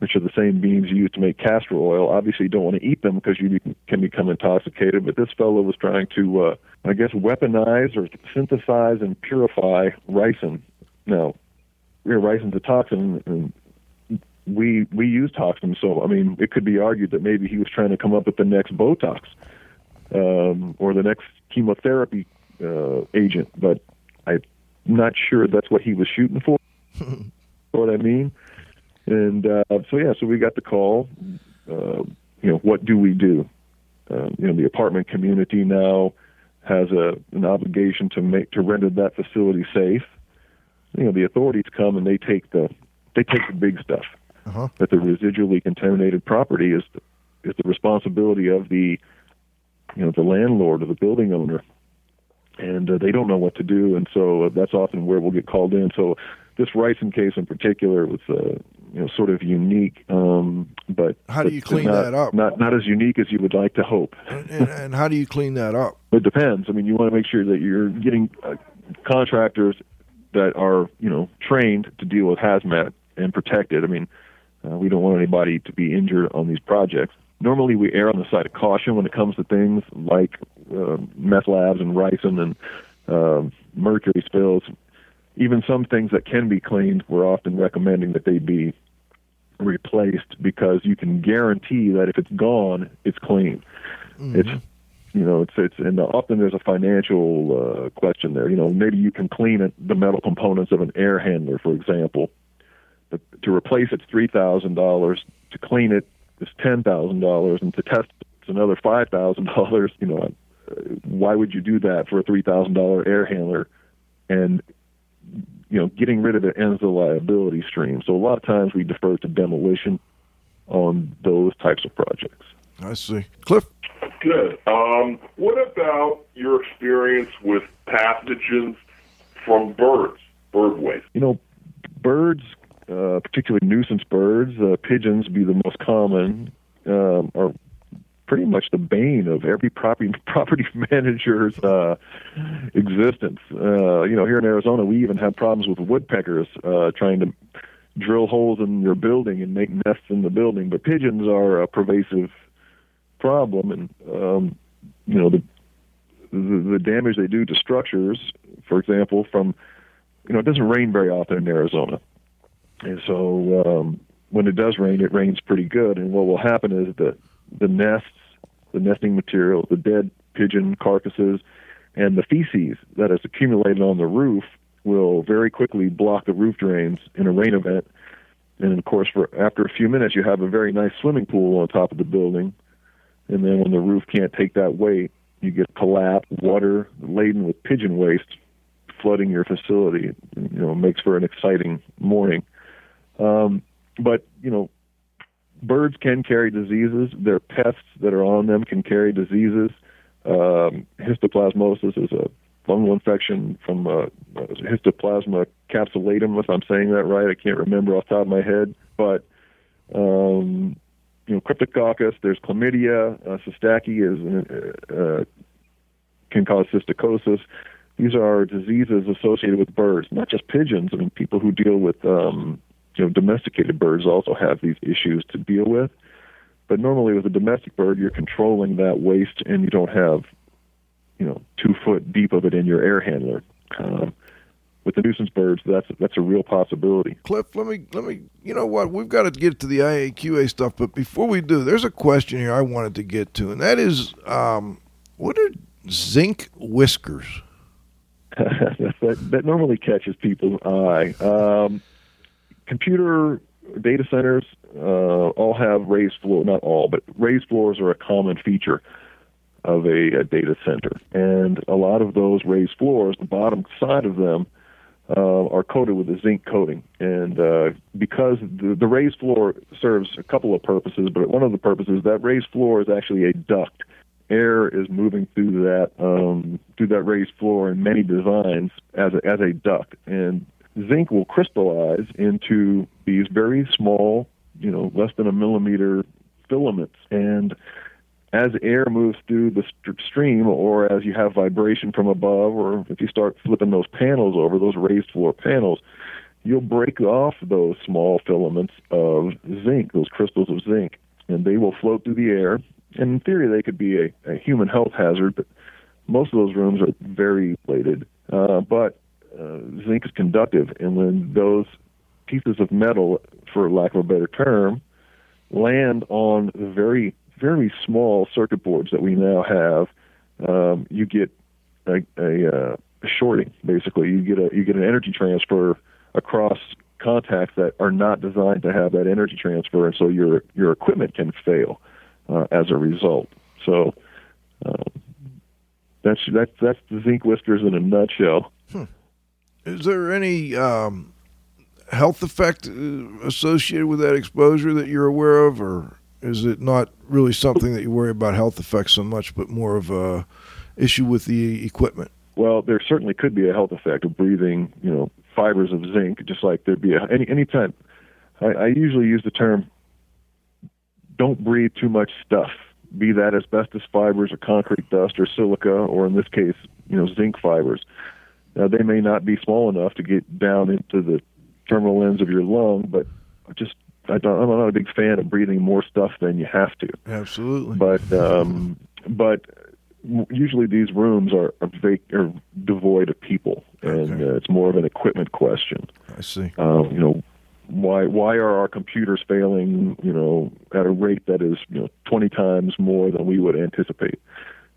which are the same beans used to make castor oil. Obviously, you don't want to eat them because you can become intoxicated. But this fellow was trying to, uh, I guess, weaponize or synthesize and purify ricin. Now, ricin's a toxin, and we we use toxins. So, I mean, it could be argued that maybe he was trying to come up with the next Botox um, or the next chemotherapy uh, agent. But I'm not sure that's what he was shooting for. know what I mean? And uh, so yeah, so we got the call. Uh, you know, what do we do? Uh, you know, the apartment community now has a an obligation to make to render that facility safe. You know, the authorities come and they take the they take the big stuff. Uh-huh. That the residually contaminated property is the, is the responsibility of the you know the landlord or the building owner, and uh, they don't know what to do, and so uh, that's often where we'll get called in. So this ricin case in particular was uh, you know sort of unique, um, but How do you clean not, that up? Not not as unique as you would like to hope. And, and, and how do you clean that up? It depends. I mean, you want to make sure that you're getting uh, contractors that are, you know, trained to deal with hazmat and protected. I mean, uh, we don't want anybody to be injured on these projects. Normally, we err on the side of caution when it comes to things like uh, meth labs and ricin and um mercury spills. Even some things that can be cleaned, we're often recommending that they be replaced because you can guarantee that if it's gone, it's clean. It's you know it's it's and often there's a financial uh, question there. You know maybe you can clean it, the metal components of an air handler, for example. But to replace it's three thousand dollars. To clean it is ten thousand dollars, and to test it's another five thousand dollars. You know, uh, why would you do that for a three thousand dollar air handler? And you know, getting rid of it ends the liability stream. So a lot of times we defer to demolition on those types of projects. I see. Cliff? Good. Um, what about your experience with pathogens from birds, bird waste? You know, birds, uh, particularly nuisance birds, uh, pigeons be the most common, um, are pretty much the bane of every property property manager's uh, existence. Uh, you know, here in Arizona, we even have problems with woodpeckers uh, trying to drill holes in your building and make nests in the building. But pigeons are a pervasive problem, and um, you know the, the the damage they do to structures. For example, from you know, it doesn't rain very often in Arizona, and so um, when it does rain, it rains pretty good. And what will happen is that the nests, the nesting material, the dead pigeon carcasses, and the feces that has accumulated on the roof will very quickly block the roof drains in a rain event. And of course, for after a few minutes, you have a very nice swimming pool on top of the building. And then when the roof can't take that weight, you get collapse, water laden with pigeon waste flooding your facility. You know, makes for an exciting morning. Um, but you know, birds can carry diseases. Their pests that are on them can carry diseases. Um, histoplasmosis is a fungal infection from uh, histoplasma capsulatum, if I'm saying that right. I can't remember off the top of my head, but um, you know, cryptococcus. There's chlamydia. Uh, psittaci is uh, can cause psittacosis. These are diseases associated with birds, not just pigeons. I mean, people who deal with um, you know domesticated birds also have these issues to deal with. But normally, with a domestic bird, you're controlling that waste, and you don't have you know two foot deep of it in your air handler. Um, with the nuisance birds, that's that's a real possibility. Cliff, let me let me. You know what? We've got to get to the IAQA stuff, but before we do, there's a question here I wanted to get to, and that is, um, what are zinc whiskers? that, that normally catches people's eye. Um, computer data centers uh, all have raised floor. Not all, but raised floors are a common feature of a, a data center, and a lot of those raised floors, the bottom side of them, uh, are coated with a zinc coating. And uh, because the, the raised floor serves a couple of purposes, but one of the purposes that raised floor is actually a duct. Air is moving through that um, through that raised floor in many designs as a, as a duct, and zinc will crystallize into these very small, you know, less than a millimeter filaments. And as air moves through the stream, or as you have vibration from above, or if you start flipping those panels over, those raised floor panels, you'll break off those small filaments of zinc, those crystals of zinc, and they will float through the air. And in theory, they could be a, a human health hazard, but most of those rooms are very weighted. Uh, but uh, zinc is conductive, and when those pieces of metal, for lack of a better term, land on the very very small circuit boards that we now have, um, you get a, a, uh, shorting. Basically, you get a you get an energy transfer across contacts that are not designed to have that energy transfer, and so your your equipment can fail uh, as a result. So. Um, that's that's that's the zinc whiskers in a nutshell. Is there any um, health effect uh, associated with that exposure that you're aware of, or is it not really something that you worry about health effects so much, but more of a issue with the equipment? Well, there certainly could be a health effect of breathing, you know, fibers of zinc, just like there'd be a, any any time. I, I usually use the term don't breathe too much stuff, be that asbestos fibers or concrete dust or silica, or in this case, you know, zinc fibers. Now, they may not be small enough to get down into the terminal ends of your lung, but just I don't, I'm not a big fan of breathing more stuff than you have to. Absolutely. But um, but usually these rooms are are, vac- are devoid of people, and Okay. uh, it's more of an equipment question. I see. Um, you know, why why are our computers failing? You know, at a rate that is you know 20 times more than we would anticipate,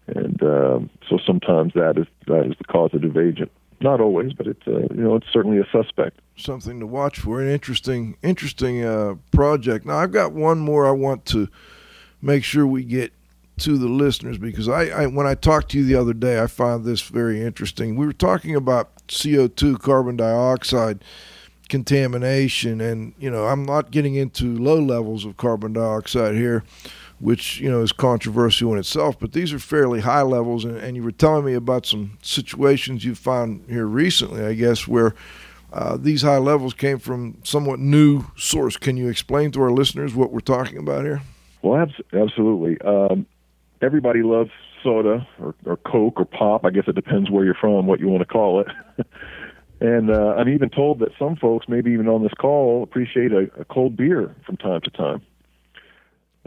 and um, so sometimes that is that is the causative agent. Not always, but it's uh, you know it's certainly a suspect. something to watch for. An interesting, interesting uh, project. Now, I've got one more I want to make sure we get to the listeners because I, I when I talked to you the other day, I found this very interesting. We were talking about CO two, carbon dioxide contamination, and you know, I'm not getting into low levels of carbon dioxide here. Which you know is controversial in itself, but these are fairly high levels. And, and you were telling me about some situations you found here recently, I guess, where uh, these high levels came from somewhat new source. Can you explain to our listeners what we're talking about here? Well, abs- absolutely. Um, everybody loves soda or, or Coke or pop. I guess it depends where you're from, what you want to call it. and uh, I'm even told that some folks, maybe even on this call, appreciate a, a cold beer from time to time.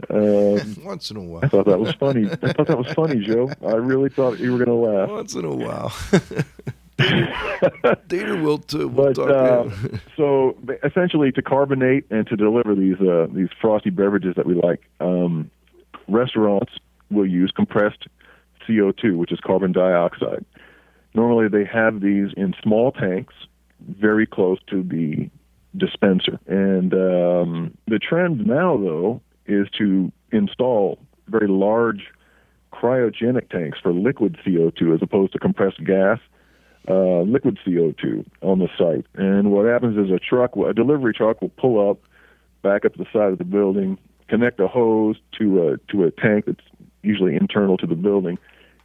Um, Once in a while. I thought that was funny. I thought that was funny, Joe. I really thought you were going to laugh. Once in a while. Dieter will too. We'll But talk uh, so essentially, to carbonate and to deliver these uh, these frosty beverages that we like, um, restaurants will use compressed CO2, which is carbon dioxide. Normally, they have these in small tanks, very close to the dispenser. And um, the trend now, though, is to install very large cryogenic tanks for liquid CO2 as opposed to compressed gas uh, liquid CO2 on the site. And what happens is a truck, a delivery truck, will pull up, back up to the side of the building, connect a hose to a to a tank that's usually internal to the building,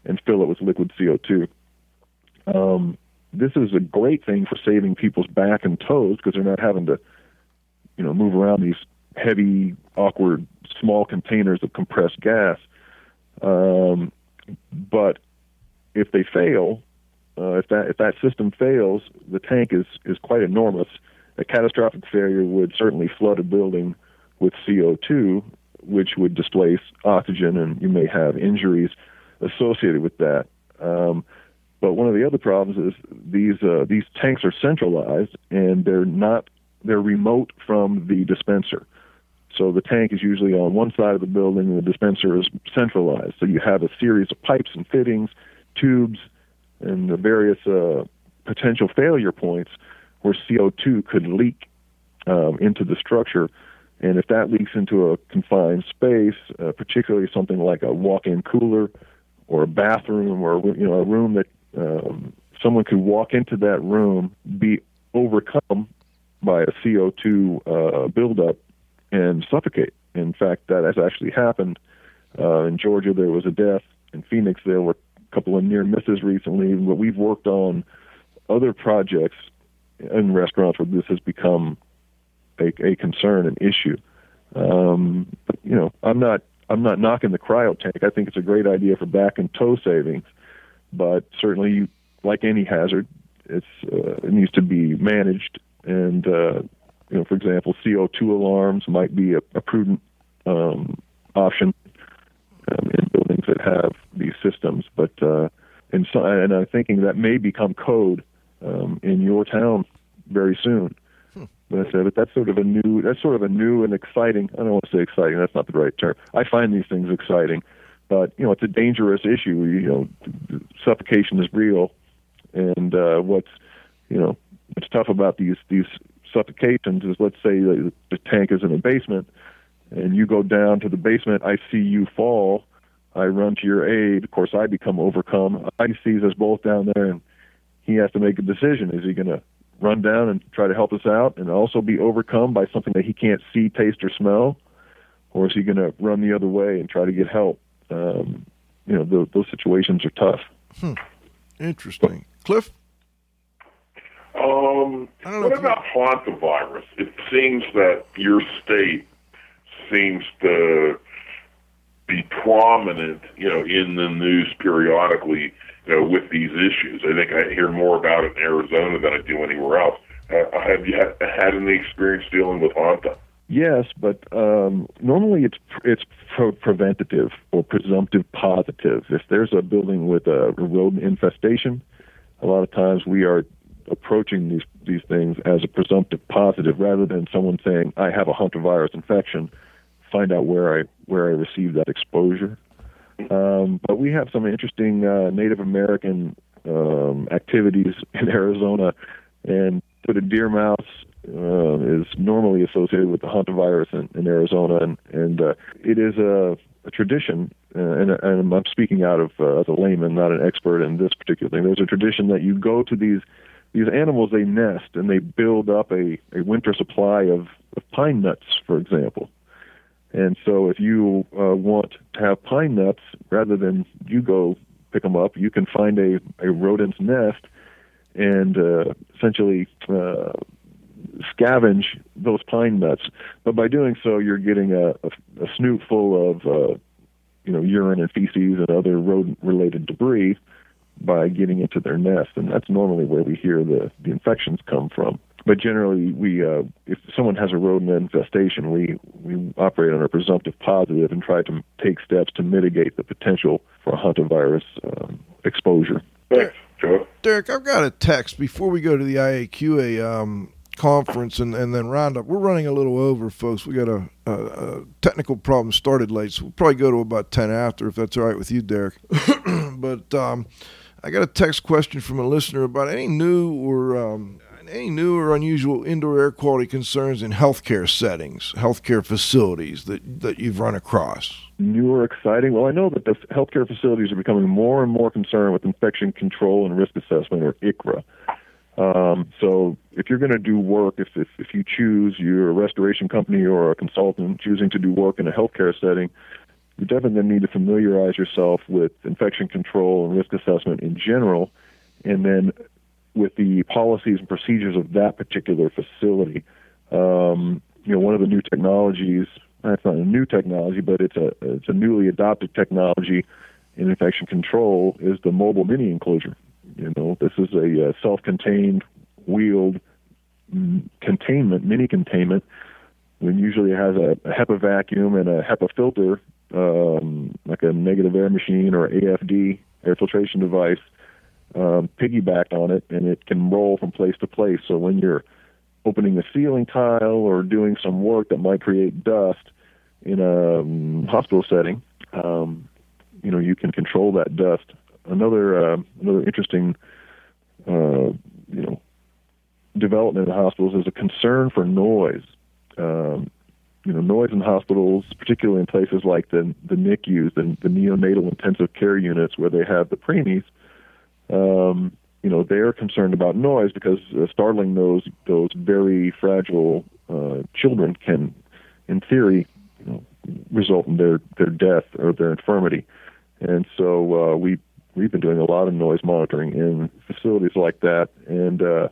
and fill it with liquid CO2. Um, this is a great thing for saving people's back and toes because they're not having to, you know, move around these heavy, awkward, small containers of compressed gas. Um, but if they fail, uh, if that if that system fails, the tank is is quite enormous. A catastrophic failure would certainly flood a building with CO2, which would displace oxygen, and you may have injuries associated with that. Um, but one of the other problems is these uh, these tanks are centralized and they're not they're remote from the dispenser. So the tank is usually on one side of the building and the dispenser is centralized. So you have a series of pipes and fittings, tubes, and the various uh, potential failure points where CO2 could leak um, into the structure. And if that leaks into a confined space, uh, particularly something like a walk-in cooler or a bathroom or you know a room that um, someone could walk into that room, be overcome by a CO2 uh, buildup and suffocate. In fact, that has actually happened. Uh, in Georgia, there was a death. In Phoenix, there were a couple of near misses recently. But we've worked on other projects in restaurants where this has become a, a concern, an issue. Um, but, you know, I'm not I'm not knocking the cryo tank. I think it's a great idea for back and toe savings, but certainly, like any hazard, it's uh, it needs to be managed. And uh, you know, for example, CO2 alarms might be a, a prudent um, option um, in buildings that have these systems. But uh, and so, and I'm thinking that may become code um, in your town very soon. But, uh, but that's sort of a new that's sort of a new and exciting. I don't want to say exciting. That's not the right term. I find these things exciting, but you know it's a dangerous issue. You know, suffocation is real, and uh, what's you know what's tough about these these suffocations is let's say the, the tank is in a basement, and you go down to the basement. I see you fall. I run to your aid. Of course, I become overcome. I sees us both down there, and he has to make a decision. Is he going to run down and try to help us out and also be overcome by something that he can't see, taste, or smell? Or is he going to run the other way and try to get help? Um, you know, those, those situations are tough. Hmm. Interesting. Cliff? Um, what about hantavirus? It seems that your state seems to be prominent, you know, in the news periodically, you know, with these issues. I think I hear more about it in Arizona than I do anywhere else. Uh, have you had, had any experience dealing with hanta? Yes, but um, normally it's it's pro- preventative or presumptive positive. If there's a building with a rodent infestation, a lot of times we are approaching these these things as a presumptive positive rather than someone saying I have a hantavirus infection. Find out where I where I received that exposure. Um, but we have some interesting uh, Native American um, activities in Arizona, and a deer mouse uh, is normally associated with the hantavirus in, in Arizona, and and uh, it is a, a tradition. Uh, and, and I'm speaking out of uh, as a layman, not an expert in this particular thing. There's a tradition that you go to these these animals. They nest and they build up a, a winter supply of, of pine nuts, for example. And so, if you uh, want to have pine nuts, rather than you go pick them up, you can find a, a rodent's nest and uh, essentially uh, scavenge those pine nuts. But by doing so, you're getting a, a, a snoot full of uh, you know urine and feces and other rodent-related debris by getting into their nest, and that's normally where we hear the the infections come from. But generally, we uh, if someone has a rodent infestation, we we operate on a presumptive positive and try to take steps to mitigate the potential for a hantavirus um, exposure. Thanks, Joe. Derek, I've got a text before we go to the IAQA um, conference and, and then roundup. We're running a little over, folks. We got a, a, a, technical problem started late, so we'll probably go to about 10 after if that's all right with you, Derek. but um, I got a text question from a listener about any new or um, any new or unusual indoor air quality concerns in healthcare settings, healthcare facilities that, that you've run across? New or exciting? Well, I know that the healthcare facilities are becoming more and more concerned with infection control and risk assessment, or ICRA. Um, so if you're going to do work, if, if, if you choose, you're a restoration company or a consultant choosing to do work in a healthcare setting, you definitely need to familiarize yourself with infection control and risk assessment in general, and then with the policies and procedures of that particular facility. Um, you know, one of the new technologies, it's not a new technology, but it's a it's a newly adopted technology in infection control is the mobile mini enclosure. You know, this is a uh, self-contained, wheeled mm, containment, mini containment. When usually it has a, a HEPA vacuum and a HEPA filter, um, like a negative air machine or AFD air filtration device, um, piggybacked on it, and it can roll from place to place. So when you're opening a ceiling tile or doing some work that might create dust in a um, hospital setting, um, you know you can control that dust. Another uh, another interesting uh, you know development in hospitals is a concern for noise. Um, you know, noise in hospitals, particularly in places like the the NICUs, and the neonatal intensive care units, where they have the preemies um, you know, they're concerned about noise because uh, startling those those very fragile uh, children can, in theory, you know, result in their their death or their infirmity. And so uh, we we've been doing a lot of noise monitoring in facilities like that. And uh,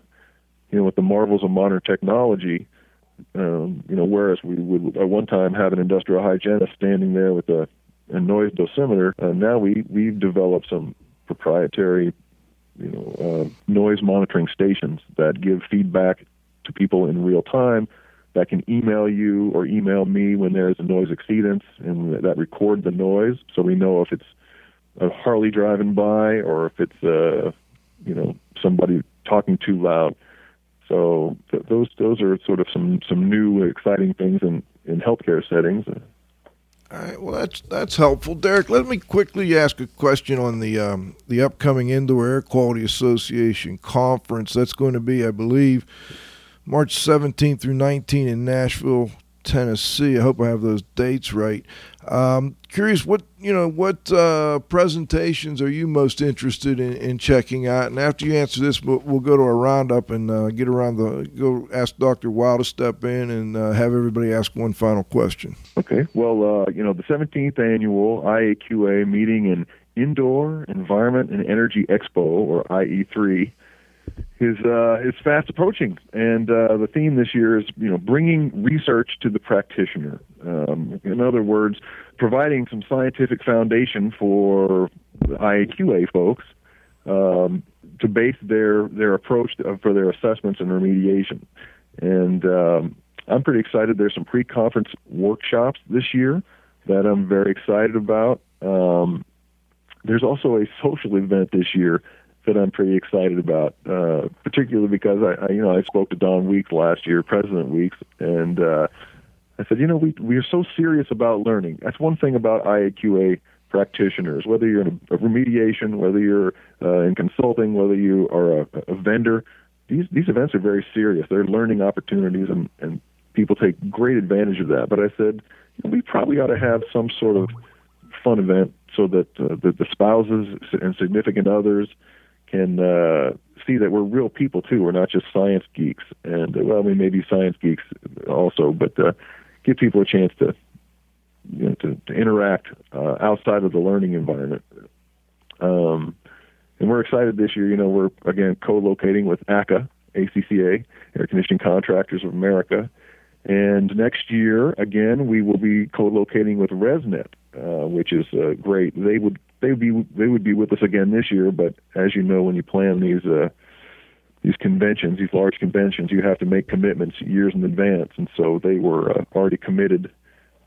you know, with the marvels of modern technology, um, you know, whereas we would at one time have an industrial hygienist standing there with a, a noise dosimeter, uh, now we we've developed some proprietary you know, uh, noise monitoring stations that give feedback to people in real time that can email you or email me when there's a noise exceedance and that record the noise so we know if it's a Harley driving by or if it's uh you know somebody talking too loud. So th- those those are sort of some some new exciting things in in healthcare settings. All right. Well, that's that's helpful, Derek. Let me quickly ask a question on the um, the upcoming Indoor Air Quality Association conference. That's going to be, I believe, March 17th through 19 in Nashville, Tennessee. I hope I have those dates right. Um, curious, what you know, what uh, presentations are you most interested in, in, checking out? And after you answer this, we'll, we'll go to a roundup and uh, get around the go ask Dr. Wild to step in and uh, have everybody ask one final question. Okay. Well, uh, you know, the 17th annual IAQA meeting and Indoor Environment and Energy Expo, or IE3 is uh, is fast approaching, and uh, the theme this year is you know bringing research to the practitioner. Um, in other words, providing some scientific foundation for IAQA folks um, to base their their approach to, for their assessments and remediation. And um, I'm pretty excited. There's some pre-conference workshops this year that I'm very excited about. Um, there's also a social event this year that I'm pretty excited about, uh, particularly because I, I, you know, I spoke to Don Weekes last year, President Weekes, and uh, I said, you know, we we are so serious about learning. That's one thing about IAQA practitioners. Whether you're in a, remediation, whether you're uh, in consulting, whether you are a, a vendor, these these events are very serious. They're learning opportunities, and and people take great advantage of that. But I said, you know, we probably ought to have some sort of fun event so that uh, the, the spouses and significant others can uh, see that we're real people too. We're not just science geeks, and uh, well, we may be science geeks also, but uh, give people a chance to you know to, to interact uh, outside of the learning environment. Um, and we're excited this year. You know, we're again co-locating with ACA, ACCA, Air Conditioning Contractors of America. And next year, again, we will be co-locating with ResNet, uh, which is uh, great. They would they would be they would be with us again this year. But as you know, when you plan these uh, these conventions, these large conventions, you have to make commitments years in advance, and so they were uh, already committed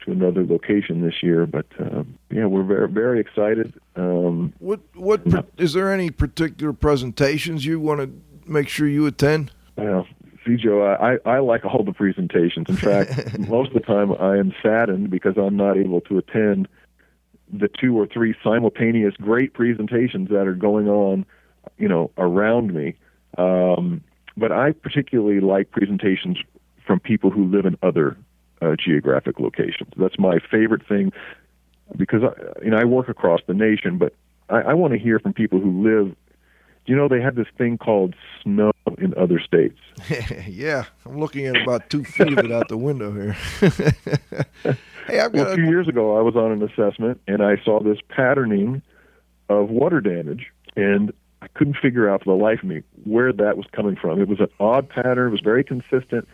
to another location this year. But uh, yeah, we're very very excited. Um, what what is there any particular presentations you want to make sure you attend? Well, see, Joe, I, I like all the presentations. In fact, most of the time I am saddened because I'm not able to attend the two or three simultaneous great presentations that are going on, you know, around me. Um, but I particularly like presentations from people who live in other uh, geographic locations. That's my favorite thing because I, you know I work across the nation, but I, I want to hear from people who live. You know, they have this thing called in other states. yeah, I'm looking at about two feet of it out the window here. hey, I've got well, a few years ago, I was on an assessment and I saw this patterning of water damage, and I couldn't figure out for the life of me where that was coming from. It was an odd pattern. It was very consistent,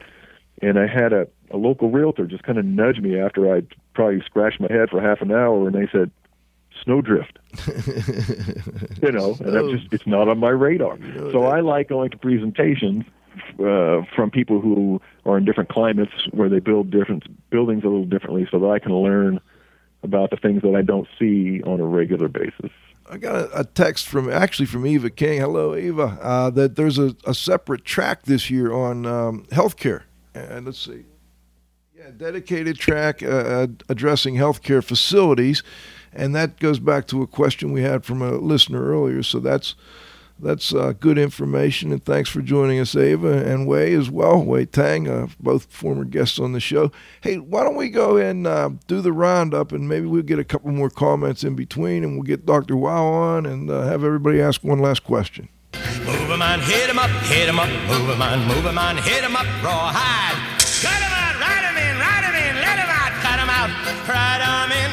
and I had a, a local realtor just kind of nudge me after I'd probably scratched my head for half an hour, and they said, snowdrift. you know, and I'm just it's not on my radar. So. I like going to presentations uh, from people who are in different climates where they build different buildings a little differently, so that I can learn about the things that I don't see on a regular basis. I got a, a text from actually from Eva King. Hello, Eva. Uh, that there's a, a, separate track this year on um, healthcare, and let's see, yeah, dedicated track uh, addressing healthcare facilities and that goes back to a question we had from a listener earlier. So that's that's uh, good information, and thanks for joining us, Ava and Wei as well. Wei Tang, uh, both former guests on the show. Hey, why don't we go and uh, do the roundup, and maybe we'll get a couple more comments in between, and we'll get Dr. Weil on and uh, have everybody ask one last question. Move hit 'em up, hit 'em up, move move hit 'em up. Cut 'em out, ride 'em in, ride 'em in, let 'em out, cut 'em out, ride 'em in,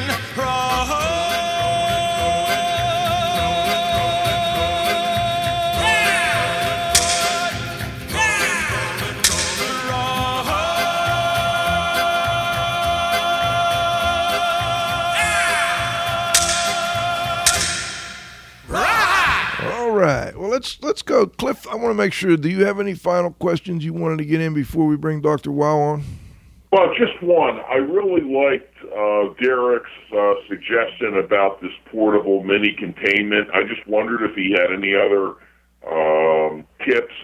let's let's go, Cliff. I want to make sure. Do you have any final questions you wanted to get in before we bring Doctor Weil on? Well, just one. I really liked uh, Derek's uh, suggestion about this portable mini containment. I just wondered if he had any other um, tips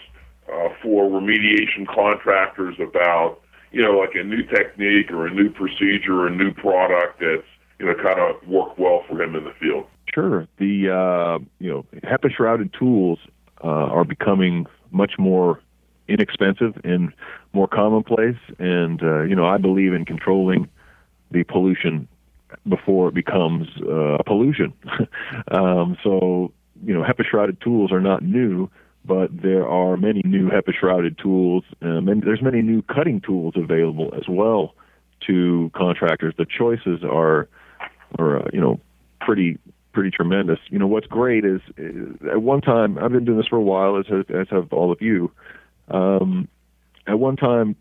uh, for remediation contractors about, you know, like a new technique or a new procedure or a new product that's, you know, kind of worked well for him in the field. Sure. The uh, you know HEPA shrouded tools uh, are becoming much more inexpensive and more commonplace. And uh, you know, I believe in controlling the pollution before it becomes uh, pollution. um, so you know, HEPA shrouded tools are not new, but there are many new HEPA shrouded tools. Um, and there's many new cutting tools available as well to contractors. The choices are, are uh, you know, pretty pretty tremendous. You know, what's great is, is, at one time I've been doing this for a while, as have, as have all of you. Um, at one time,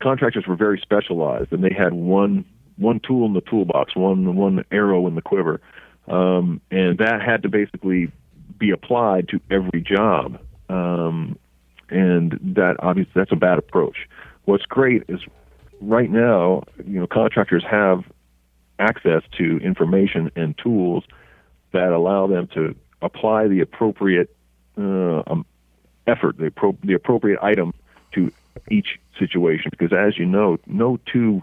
contractors were very specialized, and they had one one tool in the toolbox, one one arrow in the quiver, um, and that had to basically be applied to every job. Um, and that obviously that's a bad approach. What's great is right now, you know, contractors have access to information and tools that allow them to apply the appropriate uh, um, effort, the, appro- the appropriate item to each situation. Because as you know, no two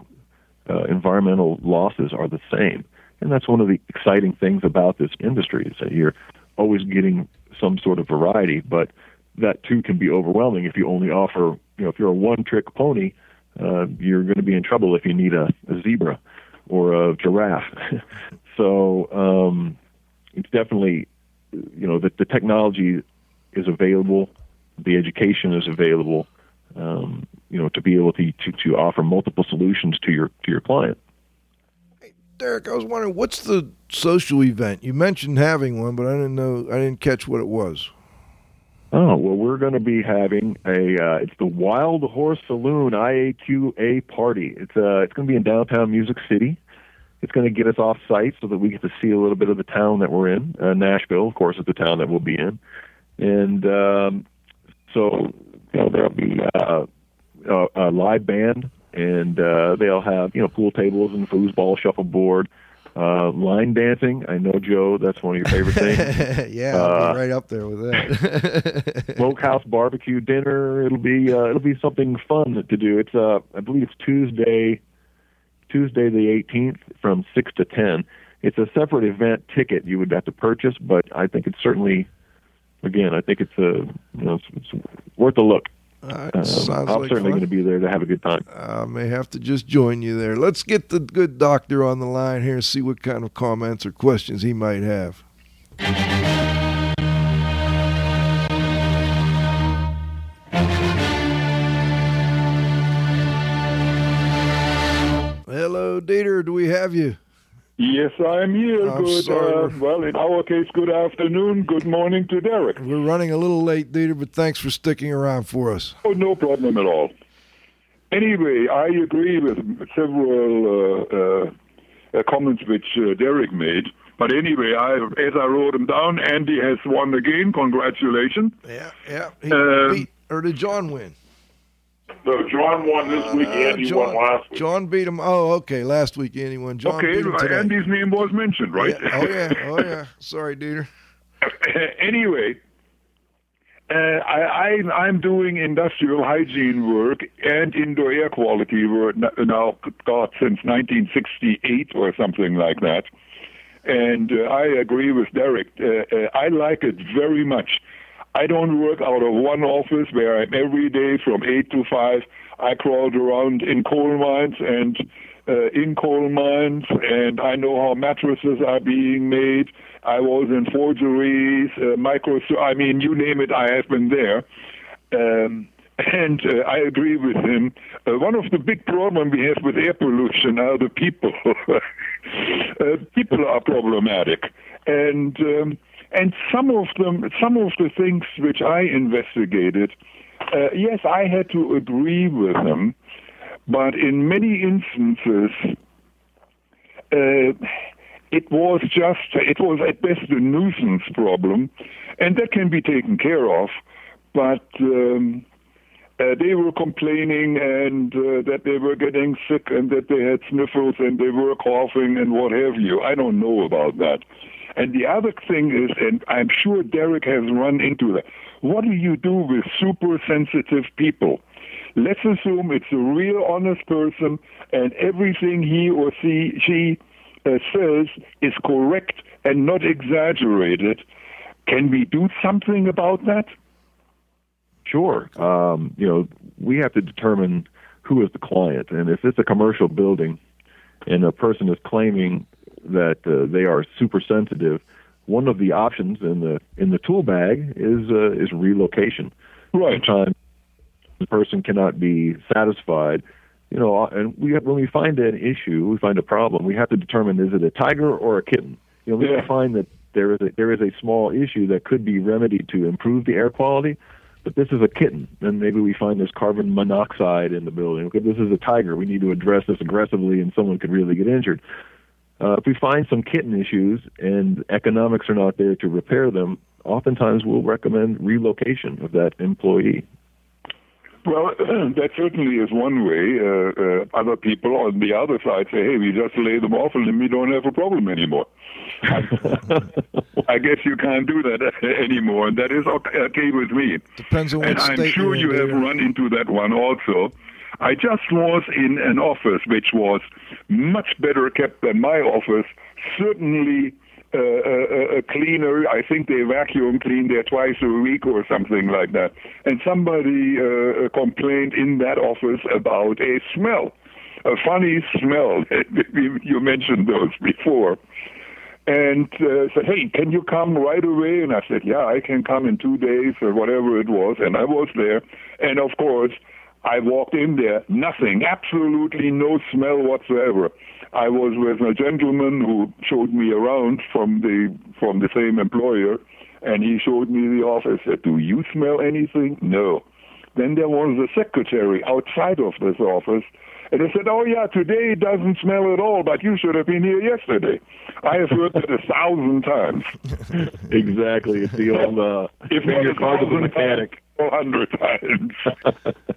uh, environmental losses are the same. And that's one of the exciting things about this industry is that you're always getting some sort of variety, but that too can be overwhelming if you only offer, you know, if you're a one-trick pony, uh, you're going to be in trouble if you need a, a zebra or a giraffe. so um, it's definitely, you know, the, the technology is available, the education is available, um, you know, to be able to, to to offer multiple solutions to your to your client. Derek, I was wondering what's the social event? You mentioned having one, but I didn't know I didn't catch what it was. Oh well, we're going to be having a uh, it's the Wild Horse Saloon IAQA party. It's uh it's going to be in downtown Music City. It's going to get us off site so that we get to see a little bit of the town that we're in. Uh, Nashville, of course, is the town that we'll be in, and um, so you know there'll be uh, a, a live band and uh, they'll have you know pool tables and foosball shuffleboard, uh, line dancing. I know Joe, that's one of your favorite things. yeah, I'll be right up there with that. Smokehouse barbecue dinner. It'll be uh, it'll be something fun to do. It's uh I believe it's Tuesday, Tuesday the 18th from six to ten. It's a separate event ticket you would have to purchase, but I think it's certainly, again, I think it's a you know it's, it's worth a look. Uh, Um, I'm like certainly going to be there to have a good time. I may have to just join you there. Let's get the good doctor on the line here and see what kind of comments or questions he might have. Hello, Dieter. Do we have you? Yes, I'm here. I'm good. Uh, well, in our case, good afternoon. Good morning to Derek. We're running a little late, Dieter, but thanks for sticking around for us. Oh, no problem at all. Anyway, I agree with several uh, uh, uh, comments which uh, Derek made. But anyway, I, as I wrote them down, Andy has won again. Congratulations. Yeah, yeah. He Um, beat, or did John win? No, John won this week. Uh, Andy John, won last week. John beat him. Oh, okay. Last week, Andy won. John okay, beat him today. Andy's name was mentioned, right? Yeah. Oh yeah. Oh yeah. Sorry, Dieter. anyway, uh, I, I, I'm doing industrial hygiene work and indoor air quality work now, God, since 1968 or something like that. And uh, I agree with Derek. Uh, uh, I like it very much. I don't work out of one office where I'm every day from 8 to 5. I crawled around in coal mines and uh, in coal mines, and I know how mattresses are being made. I was in forgeries, uh, micro, I mean, you name it, I have been there. Um, and uh, I agree with him. Uh, one of the big problems we have with air pollution are the people. uh, people are problematic, and um, and some of them, some of the things which I investigated, uh, yes, I had to agree with them, but in many instances, uh, it was just, it was at best a nuisance problem, and that can be taken care of, but. Um, uh, they were complaining and uh, that they were getting sick and that they had sniffles and they were coughing and what have you. I don't know about that. And the other thing is, and I'm sure Derek has run into that. What do you do with super sensitive people? Let's assume it's a real honest person and everything he or she, she uh, says is correct and not exaggerated. Can we do something about that? Sure. Um, you know, we have to determine who is the client, and if it's a commercial building, and a person is claiming that uh, they are super sensitive, one of the options in the in the tool bag is uh, is relocation. Right. Sometimes the person cannot be satisfied. You know, and we have, when we find an issue, we find a problem, we have to determine is it a tiger or a kitten. You know, we Yeah. find that there is a, there is a small issue that could be remedied to improve the air quality, but this is a kitten, and maybe we find there's carbon monoxide in the building. Okay, this is a tiger. We need to address this aggressively, and someone could really get injured. Uh, if we find some kitten issues and economics are not there to repair them, oftentimes we'll recommend relocation of that employee. Well, that certainly is one way. Uh, uh, other people on the other side say, "Hey, we just lay them off, and then we don't have a problem anymore." I guess you can't do that anymore, and that is okay okay with me. Depends on what and I'm sure you're you have run into that one also. I just was in an office which was much better kept than my office. Certainly uh, a, a cleaner. I think they vacuum clean there twice a week or something like that. And somebody uh, complained in that office about a smell, a funny smell. you mentioned those before and uh, said, "Hey, can you come right away?" And I said, "Yeah, I can come in two days or whatever it was." And I was there, and of course, I walked in there, nothing, absolutely no smell whatsoever. I was with a gentleman who showed me around from the from the same employer, and he showed me the office. Said, "Do you smell anything?" No. Then there was the secretary outside of this office. And they said, "Oh yeah, today it doesn't smell at all, but you should have been here yesterday." I have heard that a thousand times. Exactly. It's the old uh, If not your a car the thousand mechanic. times, a hundred times.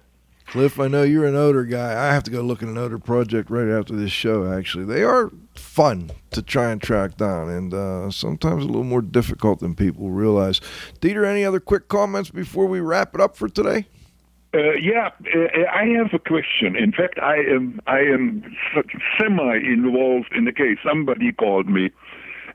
Cliff, I know you're an odor guy. I have to go look at an odor project right after this show. Actually, they are fun to try and track down, and uh, sometimes a little more difficult than people realize. Dieter, any other quick comments before we wrap it up for today? Uh, yeah, I have a question. In fact, I am I am semi involved in the case. Somebody called me,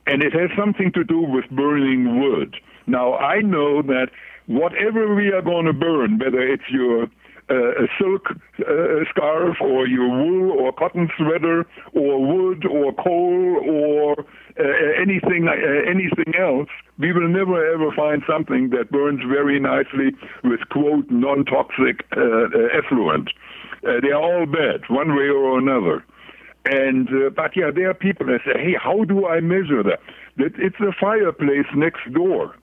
and it has something to do with burning wood. Now I know that whatever we are going to burn, whether it's your uh, a silk uh, scarf or your wool or cotton sweater or wood or coal or uh, anything uh, anything else, we will never ever find something that burns very nicely with quote non-toxic uh, uh, effluent. Uh, they are all bad, one way or another. And uh, but yeah, there are people that say, "Hey, how do I measure that?" That it's a fireplace next door,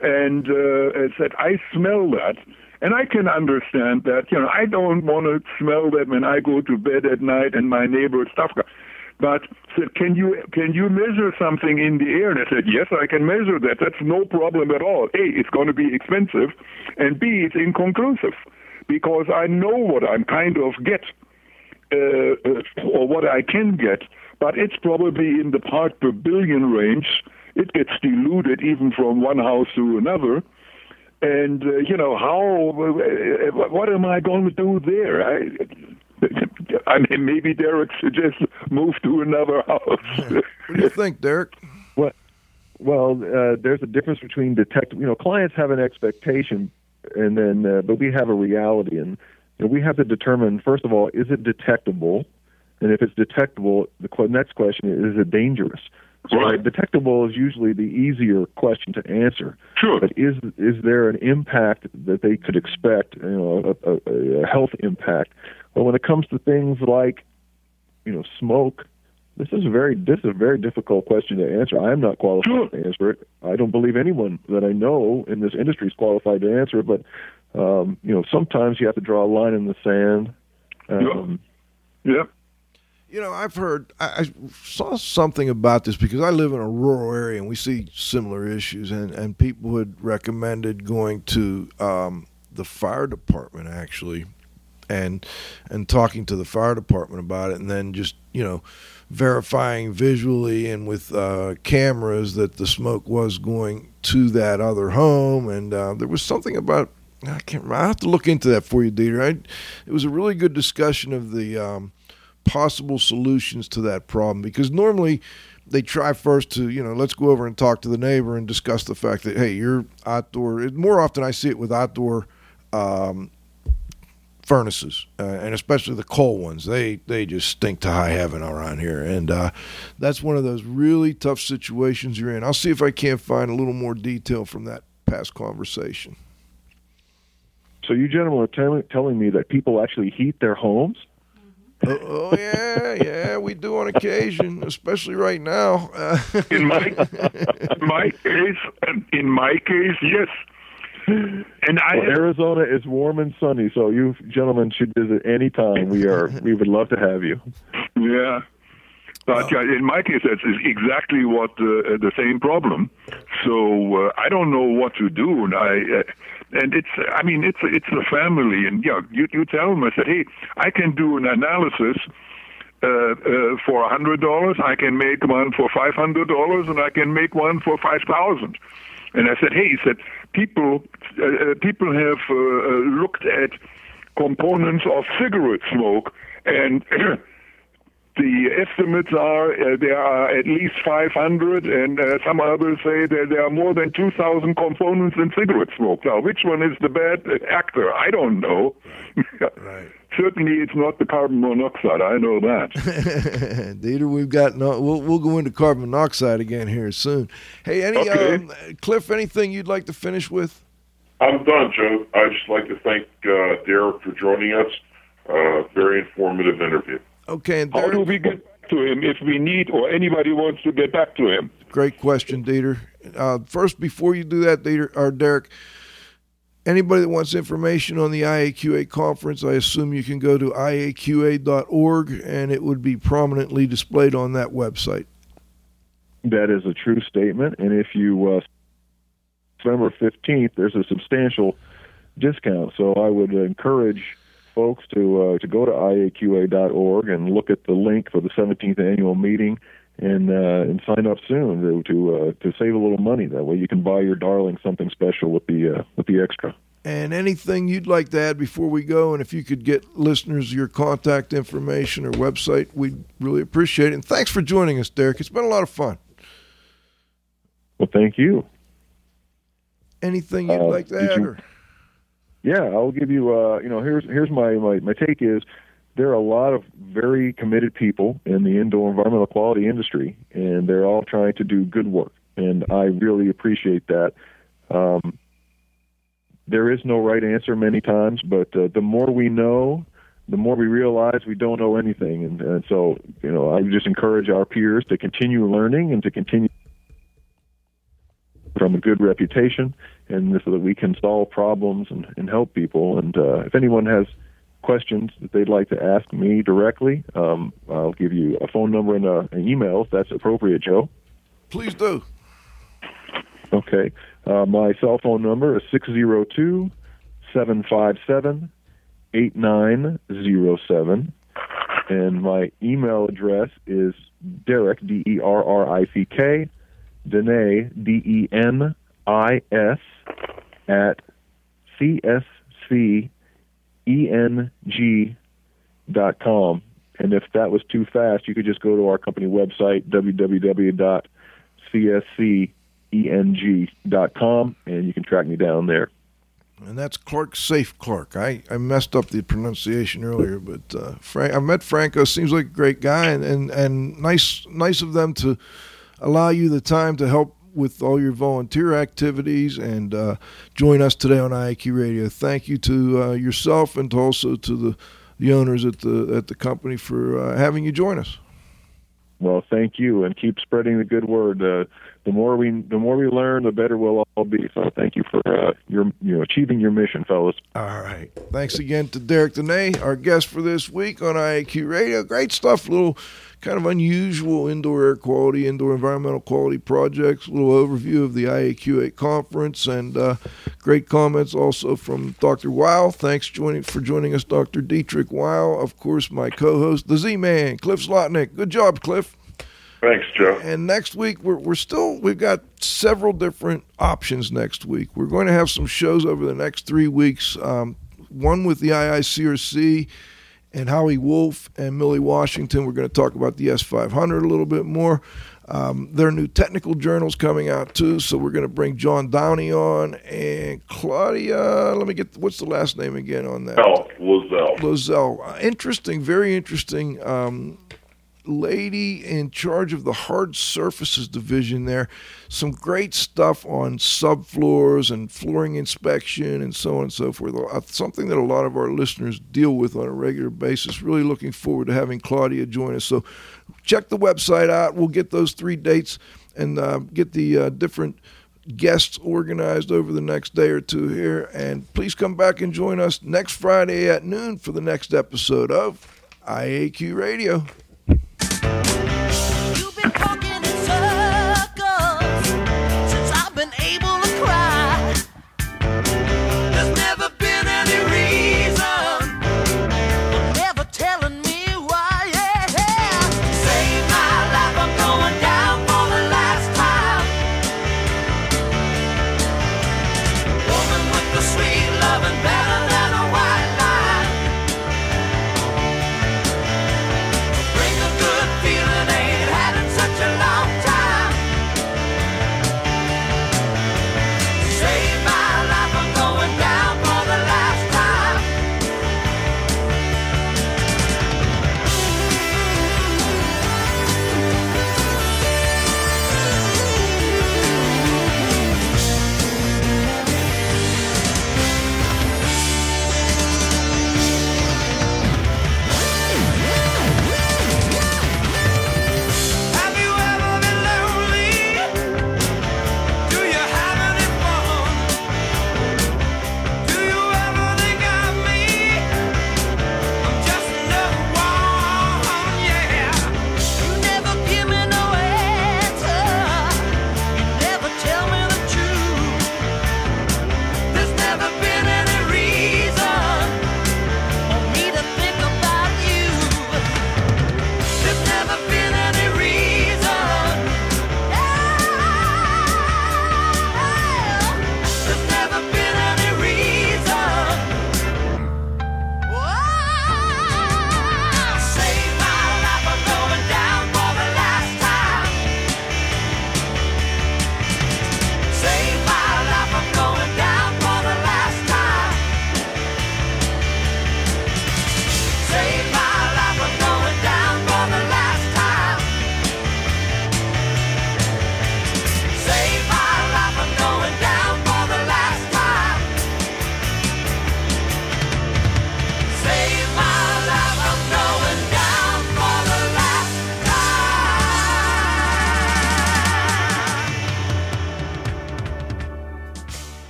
and uh, it said, "I smell that." And I can understand that. You know, I don't want to smell that when I go to bed at night and my neighbor's stuff. But said, can you can you measure something in the air? And I said, yes, I can measure that. That's no problem at all. A, it's going to be expensive, and B, it's inconclusive because I know what I'm kind of get uh, uh, or what I can get, but it's probably in the part per billion range. It gets diluted even from one house to another. And uh, you know how? Uh, what am I going to do there? I, I mean, maybe Derrick should just move to another house. What do you think, Derrick? What? Well, uh, there's a difference between detect. You know, clients have an expectation, and then uh, but we have a reality, and you know, we have to determine first of all, is it detectable, and if it's detectable, the qu- next question is, is it dangerous? So Right. detectable is usually the easier question to answer. Sure. But is is there an impact that they could expect? You know, a, a, a health impact. Well, when it comes to things like, you know, smoke, this is a very this is a very difficult question to answer. I am not qualified Sure. to answer it. I don't believe anyone that I know in this industry is qualified to answer it. But um, you know, sometimes you have to draw a line in the sand. Um, yeah. You know, I've heard, I, I saw something about this because I live in a rural area and we see similar issues, and, and people had recommended going to um, the fire department actually, and and talking to the fire department about it, and then just you know verifying visually and with uh, cameras that the smoke was going to that other home, and uh, there was something about. I can't. remember. I have to look into that for you, Dieter. I, it was a really good discussion of the um, possible solutions to that problem because normally they try first to you know let's go over and talk to the neighbor and discuss the fact that hey you're outdoor more often i see it with outdoor um, furnaces, uh, and especially the coal ones. They they just stink to high heaven around here, and uh, that's one of those really tough situations you're in. I'll see if I can't find a little more detail from that past conversation. So you gentlemen are telling telling me that people actually heat their homes? Oh, oh yeah, yeah, we do on occasion, especially right now. in my in my case, in my case, yes. And I Well, Arizona is warm and sunny, so you gentlemen should visit any time. We are we would love to have you. Yeah. But yeah, in my case, that's exactly what uh, the same problem. So uh, I don't know what to do, and I uh, and it's I mean it's it's the family, and yeah, you you tell them I said, hey, I can do an analysis. Uh, uh, for a hundred dollars, I can make one for five hundred dollars, and I can make one for five thousand. And I said, hey, he said, people uh, uh, people have uh, uh, looked at components of cigarette smoke, and the estimates are uh, there are at least 500, and uh, some others say that there are more than 2,000 components in cigarette smoke. Now, which one is the bad actor? I don't know. right. Certainly, it's not the carbon monoxide. I know that. Dieter, we've got no. We'll we'll go into carbon monoxide again here soon. Hey, any Okay. um, Cliff? Anything you'd like to finish with? I'm done, Joe. I'd just like to thank uh, Derrick for joining us. Uh, very informative interview. Okay, and How do we get to him if we need or anybody wants to get back to him? great question, Dieter. Uh, first, before you do that, Dieter or Derrick, anybody that wants information on the IAQA conference, I assume you can go to iaqa.org, and it would be prominently displayed on that website. That is a true statement, and if you uh, November fifteenth, there's a substantial discount. So I would encourage folks to uh, to go to iaqa.org and look at the link for the 17th annual meeting and uh, and sign up soon to to, uh, to save a little money. That way, you can buy your darling something special with the uh, with the extra. And anything you'd like to add before we go, and if you could get listeners your contact information or website, we'd really appreciate it. And thanks for joining us, Derrick. It's been a lot of fun. Well, thank you. Anything you'd Uh, like to add? you- or? Yeah, I'll give you. Uh, you know, here's here's my, my my take is there are a lot of very committed people in the indoor environmental quality industry, and they're all trying to do good work, and I really appreciate that. Um, there is no right answer many times, but uh, the more we know, the more we realize we don't know anything, and, and so you know, I just encourage our peers to continue learning and to continue from a good reputation and so that we can solve problems and, and help people. And uh, if anyone has questions that they'd like to ask me directly, um, I'll give you a phone number and a, an email if that's appropriate, Joe. Please do. Okay. Uh, my cell phone number is 602 757 8907. And my email address is Derrick, D E R R I C K, Denis, D E N I S, at com. And if that was too fast, you could just go to our company website, www.csceng.com, and you can track me down there. And that's Clark Seif Clark. I, I messed up the pronunciation earlier, but uh, Frank, I met Franco. Seems like a great guy, and, and, and nice nice of them to allow you the time to help with all your volunteer activities and uh, join us today on IAQ Radio. Thank you to uh, yourself and also to the, the owners at the at the company for uh, having you join us. Well, thank you, and keep spreading the good word. The more we the more we learn, the better we'll all be. So, thank you for uh, your you know achieving your mission, fellas. All right. Thanks again to Derrick Denis, our guest for this week on IAQ Radio. Great stuff. Little kind of unusual indoor air quality, indoor environmental quality projects. A little overview of the IAQA conference and uh, great comments also from Dr. Weil. Thanks joining for joining us, Dr. Dietrich Weil. Of course, my co-host, the Z-Man, Cliff Zlotnik. Good job, Cliff. Thanks, Joe. And next week we're we're still we've got several different options next week. We're going to have some shows over the next three weeks. Um, one with the IICRC and Howie Wolf and Millie Washington. We're going to talk about the S500 a little bit more. Um, their new technical journals coming out too, so we're going to bring John Downey on and Claudia. Let me get what's the last name again on that? Oh, Lozelle. Lozelle. Uh, interesting, very interesting. Um, lady in charge of the hard surfaces division there. Some great stuff on subfloors and flooring inspection and so on and so forth. Uh, Something that a lot of our listeners deal with on a regular basis. Really looking forward to having Claudia join us. So check the website out. We'll get those three dates and uh, get the uh, different guests organized over the next day or two here. And please come back and join us next Friday at noon for the next episode of IAQ Radio. Bye.